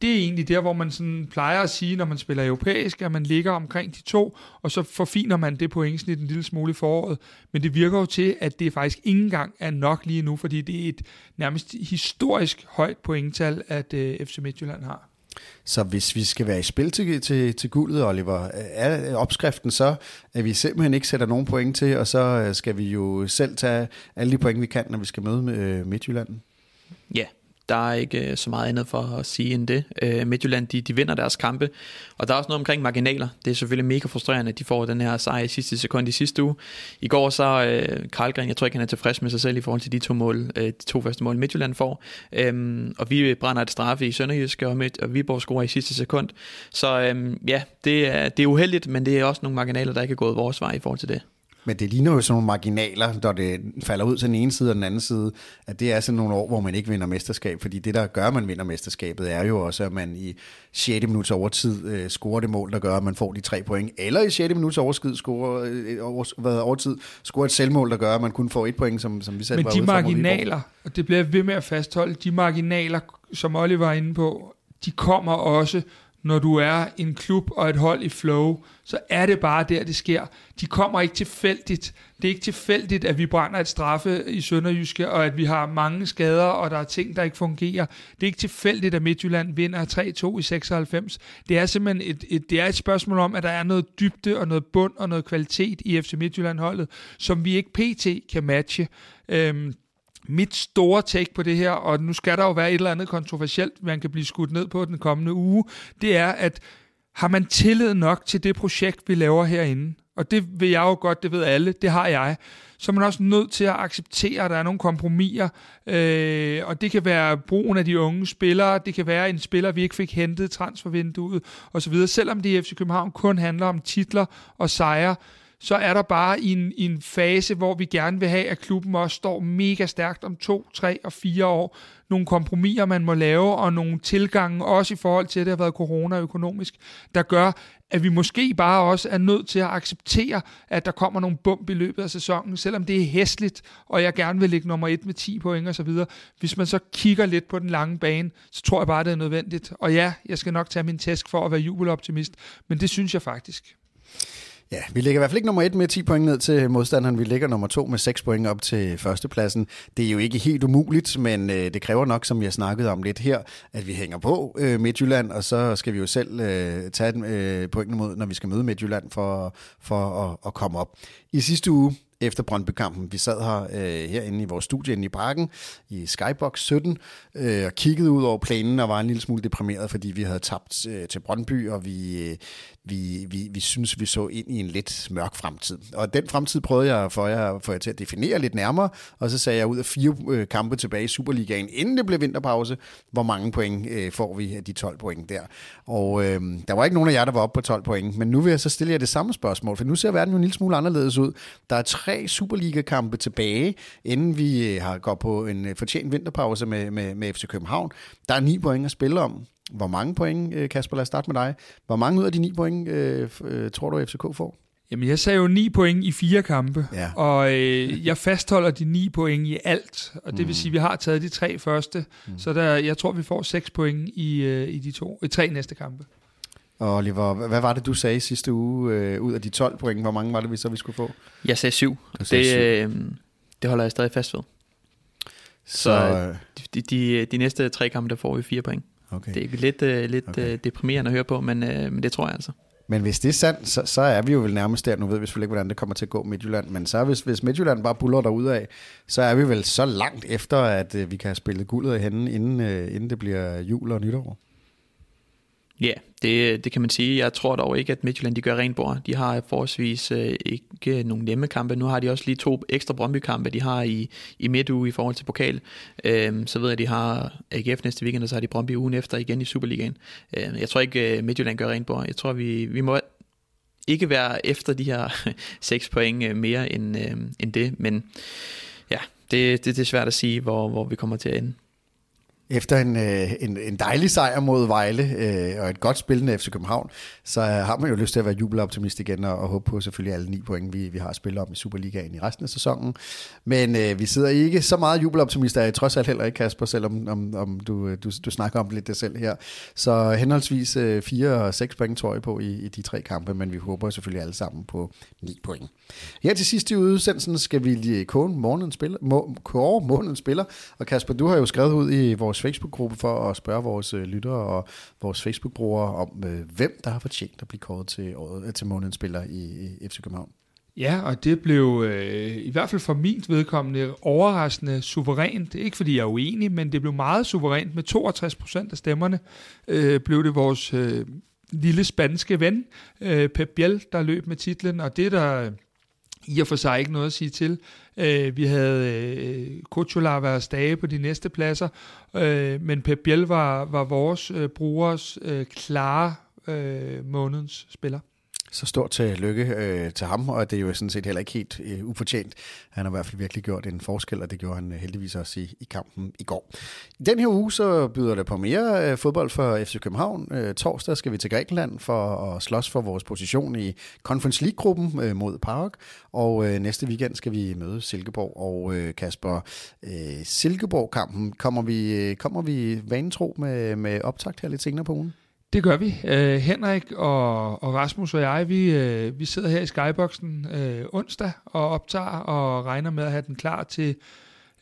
det er egentlig der, hvor man sådan plejer at sige, når man spiller europæisk, at man ligger omkring de to, og så forfiner man det pointsnit en lille smule i foråret. Men det virker jo til, at det faktisk ikke engang er nok lige nu, fordi det er et nærmest historisk højt pointtal, at øh, FC Midtjylland har. Så hvis vi skal være i spil til, til, til guldet, Oliver, er opskriften så, at vi simpelthen ikke sætter nogen point til, og så øh, skal vi jo selv tage alle de point, vi kan, når vi skal møde med øh, Midtjylland? Ja, der er ikke øh, så meget andet for at sige end det. Øh, Midtjylland, de, de vinder deres kampe, og der er også noget omkring marginaler. Det er selvfølgelig mega frustrerende, at de får den her sejr i sidste sekund i sidste uge. I går så øh, Karlgren, jeg tror ikke, han er tilfreds med sig selv i forhold til de to mål, øh, de to første mål, Midtjylland får. Øhm, og vi brænder et straffe i Sønderjysk, og, Midt, og Viborg scorer i sidste sekund. Så øhm, ja, det er, det er uheldigt, men det er også nogle marginaler, der ikke er gået vores vej i forhold til det. Men det ligner jo sådan nogle marginaler, når det falder ud til den ene side og den anden side, at det er sådan nogle år, hvor man ikke vinder mesterskab, fordi det, der gør, at man vinder mesterskabet, er jo også, at man i 6. minuts overtid øh, scorer det mål, der gør, at man får de tre point, eller i 6. minuts overskid scorer, øh, over, hvad, overtid scorer et selvmål, der gør, at man kun får et point, som, som vi selv Men var de marginaler, og det bliver ved med at fastholde, de marginaler, som Oliver var inde på, de kommer også når du er en klub og et hold i flow, så er det bare der, det sker. De kommer ikke tilfældigt. Det er ikke tilfældigt, at vi brænder et straffe i Sønderjyske, og at vi har mange skader, og der er ting, der ikke fungerer. Det er ikke tilfældigt, at Midtjylland vinder 3-2 i 96. Det er simpelthen et, et, det er et spørgsmål om, at der er noget dybde og noget bund og noget kvalitet i FC Midtjylland-holdet, som vi ikke pt. kan matche. Øhm, mit store take på det her, og nu skal der jo være et eller andet kontroversielt, man kan blive skudt ned på den kommende uge, det er, at har man tillid nok til det projekt, vi laver herinde, og det vil jeg jo godt, det ved alle, det har jeg, så er man også nødt til at acceptere, at der er nogle kompromiser, øh, og det kan være brugen af de unge spillere, det kan være en spiller, vi ikke fik hentet transfervinduet osv., selvom det i FC København kun handler om titler og sejre, så er der bare i en, i en fase, hvor vi gerne vil have, at klubben også står mega stærkt om to, tre og fire år. Nogle kompromiser, man må lave, og nogle tilgange, også i forhold til, at det har været corona økonomisk, der gør, at vi måske bare også er nødt til at acceptere, at der kommer nogle bump i løbet af sæsonen, selvom det er hæsligt, og jeg gerne vil ligge nummer et med 10 point og så videre. Hvis man så kigger lidt på den lange bane, så tror jeg bare, det er nødvendigt. Og ja, jeg skal nok tage min tæsk for at være jubeloptimist, men det synes jeg faktisk. Ja, vi ligger i hvert fald ikke nummer et med 10 point ned til modstanderen. Vi ligger nummer to med 6 point op til førstepladsen. Det er jo ikke helt umuligt, men øh, det kræver nok, som jeg snakkede om lidt her, at vi hænger på øh, Midtjylland, og så skal vi jo selv øh, tage øh, pointene mod, når vi skal møde Midtjylland for, for at, at komme op. I sidste uge, efter Brøndby-kampen. Vi sad her øh, herinde i vores studie inde i parken i Skybox 17 øh, og kiggede ud over planen og var en lille smule deprimeret, fordi vi havde tabt øh, til Brøndby, og vi, øh, vi, vi, vi synes, vi så ind i en lidt mørk fremtid. Og den fremtid prøvede jeg for jer, for jer til at definere lidt nærmere, og så sagde jeg ud af fire øh, kampe tilbage i Superligaen, inden det blev vinterpause, hvor mange point øh, får vi af de 12 point der. Og øh, der var ikke nogen af jer, der var oppe på 12 point, men nu vil jeg så stille jer det samme spørgsmål, for nu ser verden jo en lille smule anderledes ud. Der er tre Superliga-kampe tilbage, inden vi øh, har gået på en øh, fortjent vinterpause med, med, med FC København. Der er ni point at spille om. Hvor mange point, øh, Kasper, lad os starte med dig. Hvor mange ud af de ni point øh, øh, tror du, FCK får? Jamen, jeg sagde jo ni point i fire kampe, ja. og øh, jeg fastholder de ni point i alt, og det mm. vil sige, at vi har taget de tre første, mm. så der, jeg tror, vi får seks point i, øh, i de to, i tre næste kampe. Og Oliver, hvad var det, du sagde sidste uge øh, ud af de 12 point? Hvor mange var det, vi så vi skulle få? Jeg sagde syv. Det, syv. Øh, det holder jeg stadig fast ved. Så, så øh, de, de, de næste tre kampe, der får vi fire point. Okay. Det er lidt, uh, lidt okay. uh, deprimerende at høre på, men, uh, men det tror jeg altså. Men hvis det er sandt, så, så er vi jo vel nærmest der. Nu ved vi selvfølgelig ikke, hvordan det kommer til at gå Midtjylland. Men så hvis, hvis Midtjylland bare buller derud af, så er vi vel så langt efter, at øh, vi kan have spillet guldet af hende, inden, øh, inden det bliver jul og nytår. Ja, det, det kan man sige. Jeg tror dog ikke, at Midtjylland de gør rent bord. De har forholdsvis øh, ikke nogen nemme kampe. Nu har de også lige to ekstra Brøndby-kampe, de har i, i midtuge i forhold til pokal. Øhm, så ved jeg, at de har AGF næste weekend, og så har de Brøndby ugen efter igen i Superligaen. Øhm, jeg tror ikke, øh, Midtjylland gør rent bord. Jeg tror, vi, vi må ikke være efter de her seks point øh, mere end, øh, end det. Men ja, det, det, det er svært at sige, hvor, hvor vi kommer til at ende. Efter en, øh, en, en dejlig sejr mod Vejle øh, og et godt spillende FC København, så har man jo lyst til at være jubeloptimist igen og, og håbe på selvfølgelig alle ni point, vi, vi har spillet om i Superligaen i resten af sæsonen. Men øh, vi sidder ikke så meget jubeloptimister, er trods alt heller ikke, Kasper, selvom om, om du, øh, du, du snakker om lidt det selv her. Så henholdsvis øh, fire og seks point tror jeg på i, i de tre kampe, men vi håber selvfølgelig alle sammen på ni point. Her til sidst i udsendelsen skal vi lige kåre månedens spiller, må, kåre månedens spiller, og Kasper, du har jo skrevet ud i vores Facebook-gruppe for at spørge vores øh, lyttere og vores Facebook-brugere om, øh, hvem der har fortjent at blive kåret til, året, øh, til månedens spiller i, i FC København. Ja, og det blev øh, i hvert fald for min vedkommende overraskende suverænt. Ikke fordi jeg er uenig, men det blev meget suverænt. Med 62 procent af stemmerne øh, blev det vores øh, lille spanske ven, øh, Pep Biel, der løb med titlen. Og det der i og for sig ikke noget at sige til. Øh, vi havde øh, Kutsulava og stage på de næste pladser, øh, men Pep Biel var, var vores øh, brugers øh, klare øh, månedens spiller. Så stort til lykke øh, til ham, og det er jo sådan set heller ikke helt øh, ufortjent. Han har i hvert fald virkelig gjort en forskel, og det gjorde han øh, heldigvis også i, i kampen i går. I den her uge så byder det på mere øh, fodbold for FC København. Øh, torsdag skal vi til Grækenland for at slås for vores position i Conference League-gruppen øh, mod Park, og øh, næste weekend skal vi møde Silkeborg og øh, Kasper. Øh, Silkeborg-kampen kommer vi, øh, kommer vi vanetro med, med optakt her lidt senere på ugen? Det gør vi. Øh, Henrik og, og Rasmus og jeg, vi, øh, vi sidder her i Skyboxen øh, onsdag og optager og regner med at have den klar til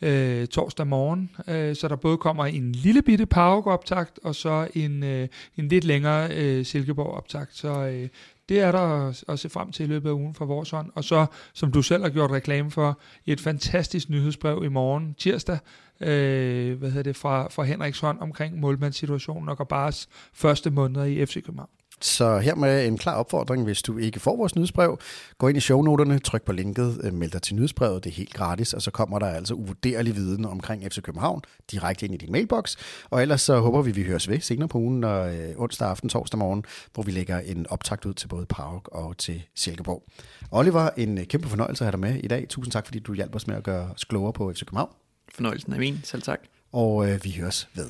øh, torsdag morgen. øh, så der både kommer en lille bitte Park-optakt og så en, øh, en lidt længere øh, Silkeborg-optakt. Så øh, det er der at se frem til i løbet af ugen fra vores hånd. Og så, som du selv har gjort reklame for, et fantastisk nyhedsbrev i morgen, tirsdag, øh, hvad hedder det, fra, fra Henriks hånd omkring målmandssituationen og Gabars første måneder i FC København. Så her med en klar opfordring, hvis du ikke får vores nyhedsbrev, gå ind i shownoterne, tryk på linket, øh, meld dig til nyhedsbrevet, det er helt gratis, og så kommer der altså uvurderlig viden omkring FC København direkte ind i din mailbox. Og ellers så håber vi, vi høres ved senere på ugen, og øh, onsdag aften, torsdag morgen, hvor vi lægger en optakt ud til både Park og til Silkeborg. Oliver, en kæmpe fornøjelse at have dig med i dag. Tusind tak, fordi du hjalp os med at gøre os klogere på FC København. Fornøjelsen er min, selv tak. Og øh, vi høres ved.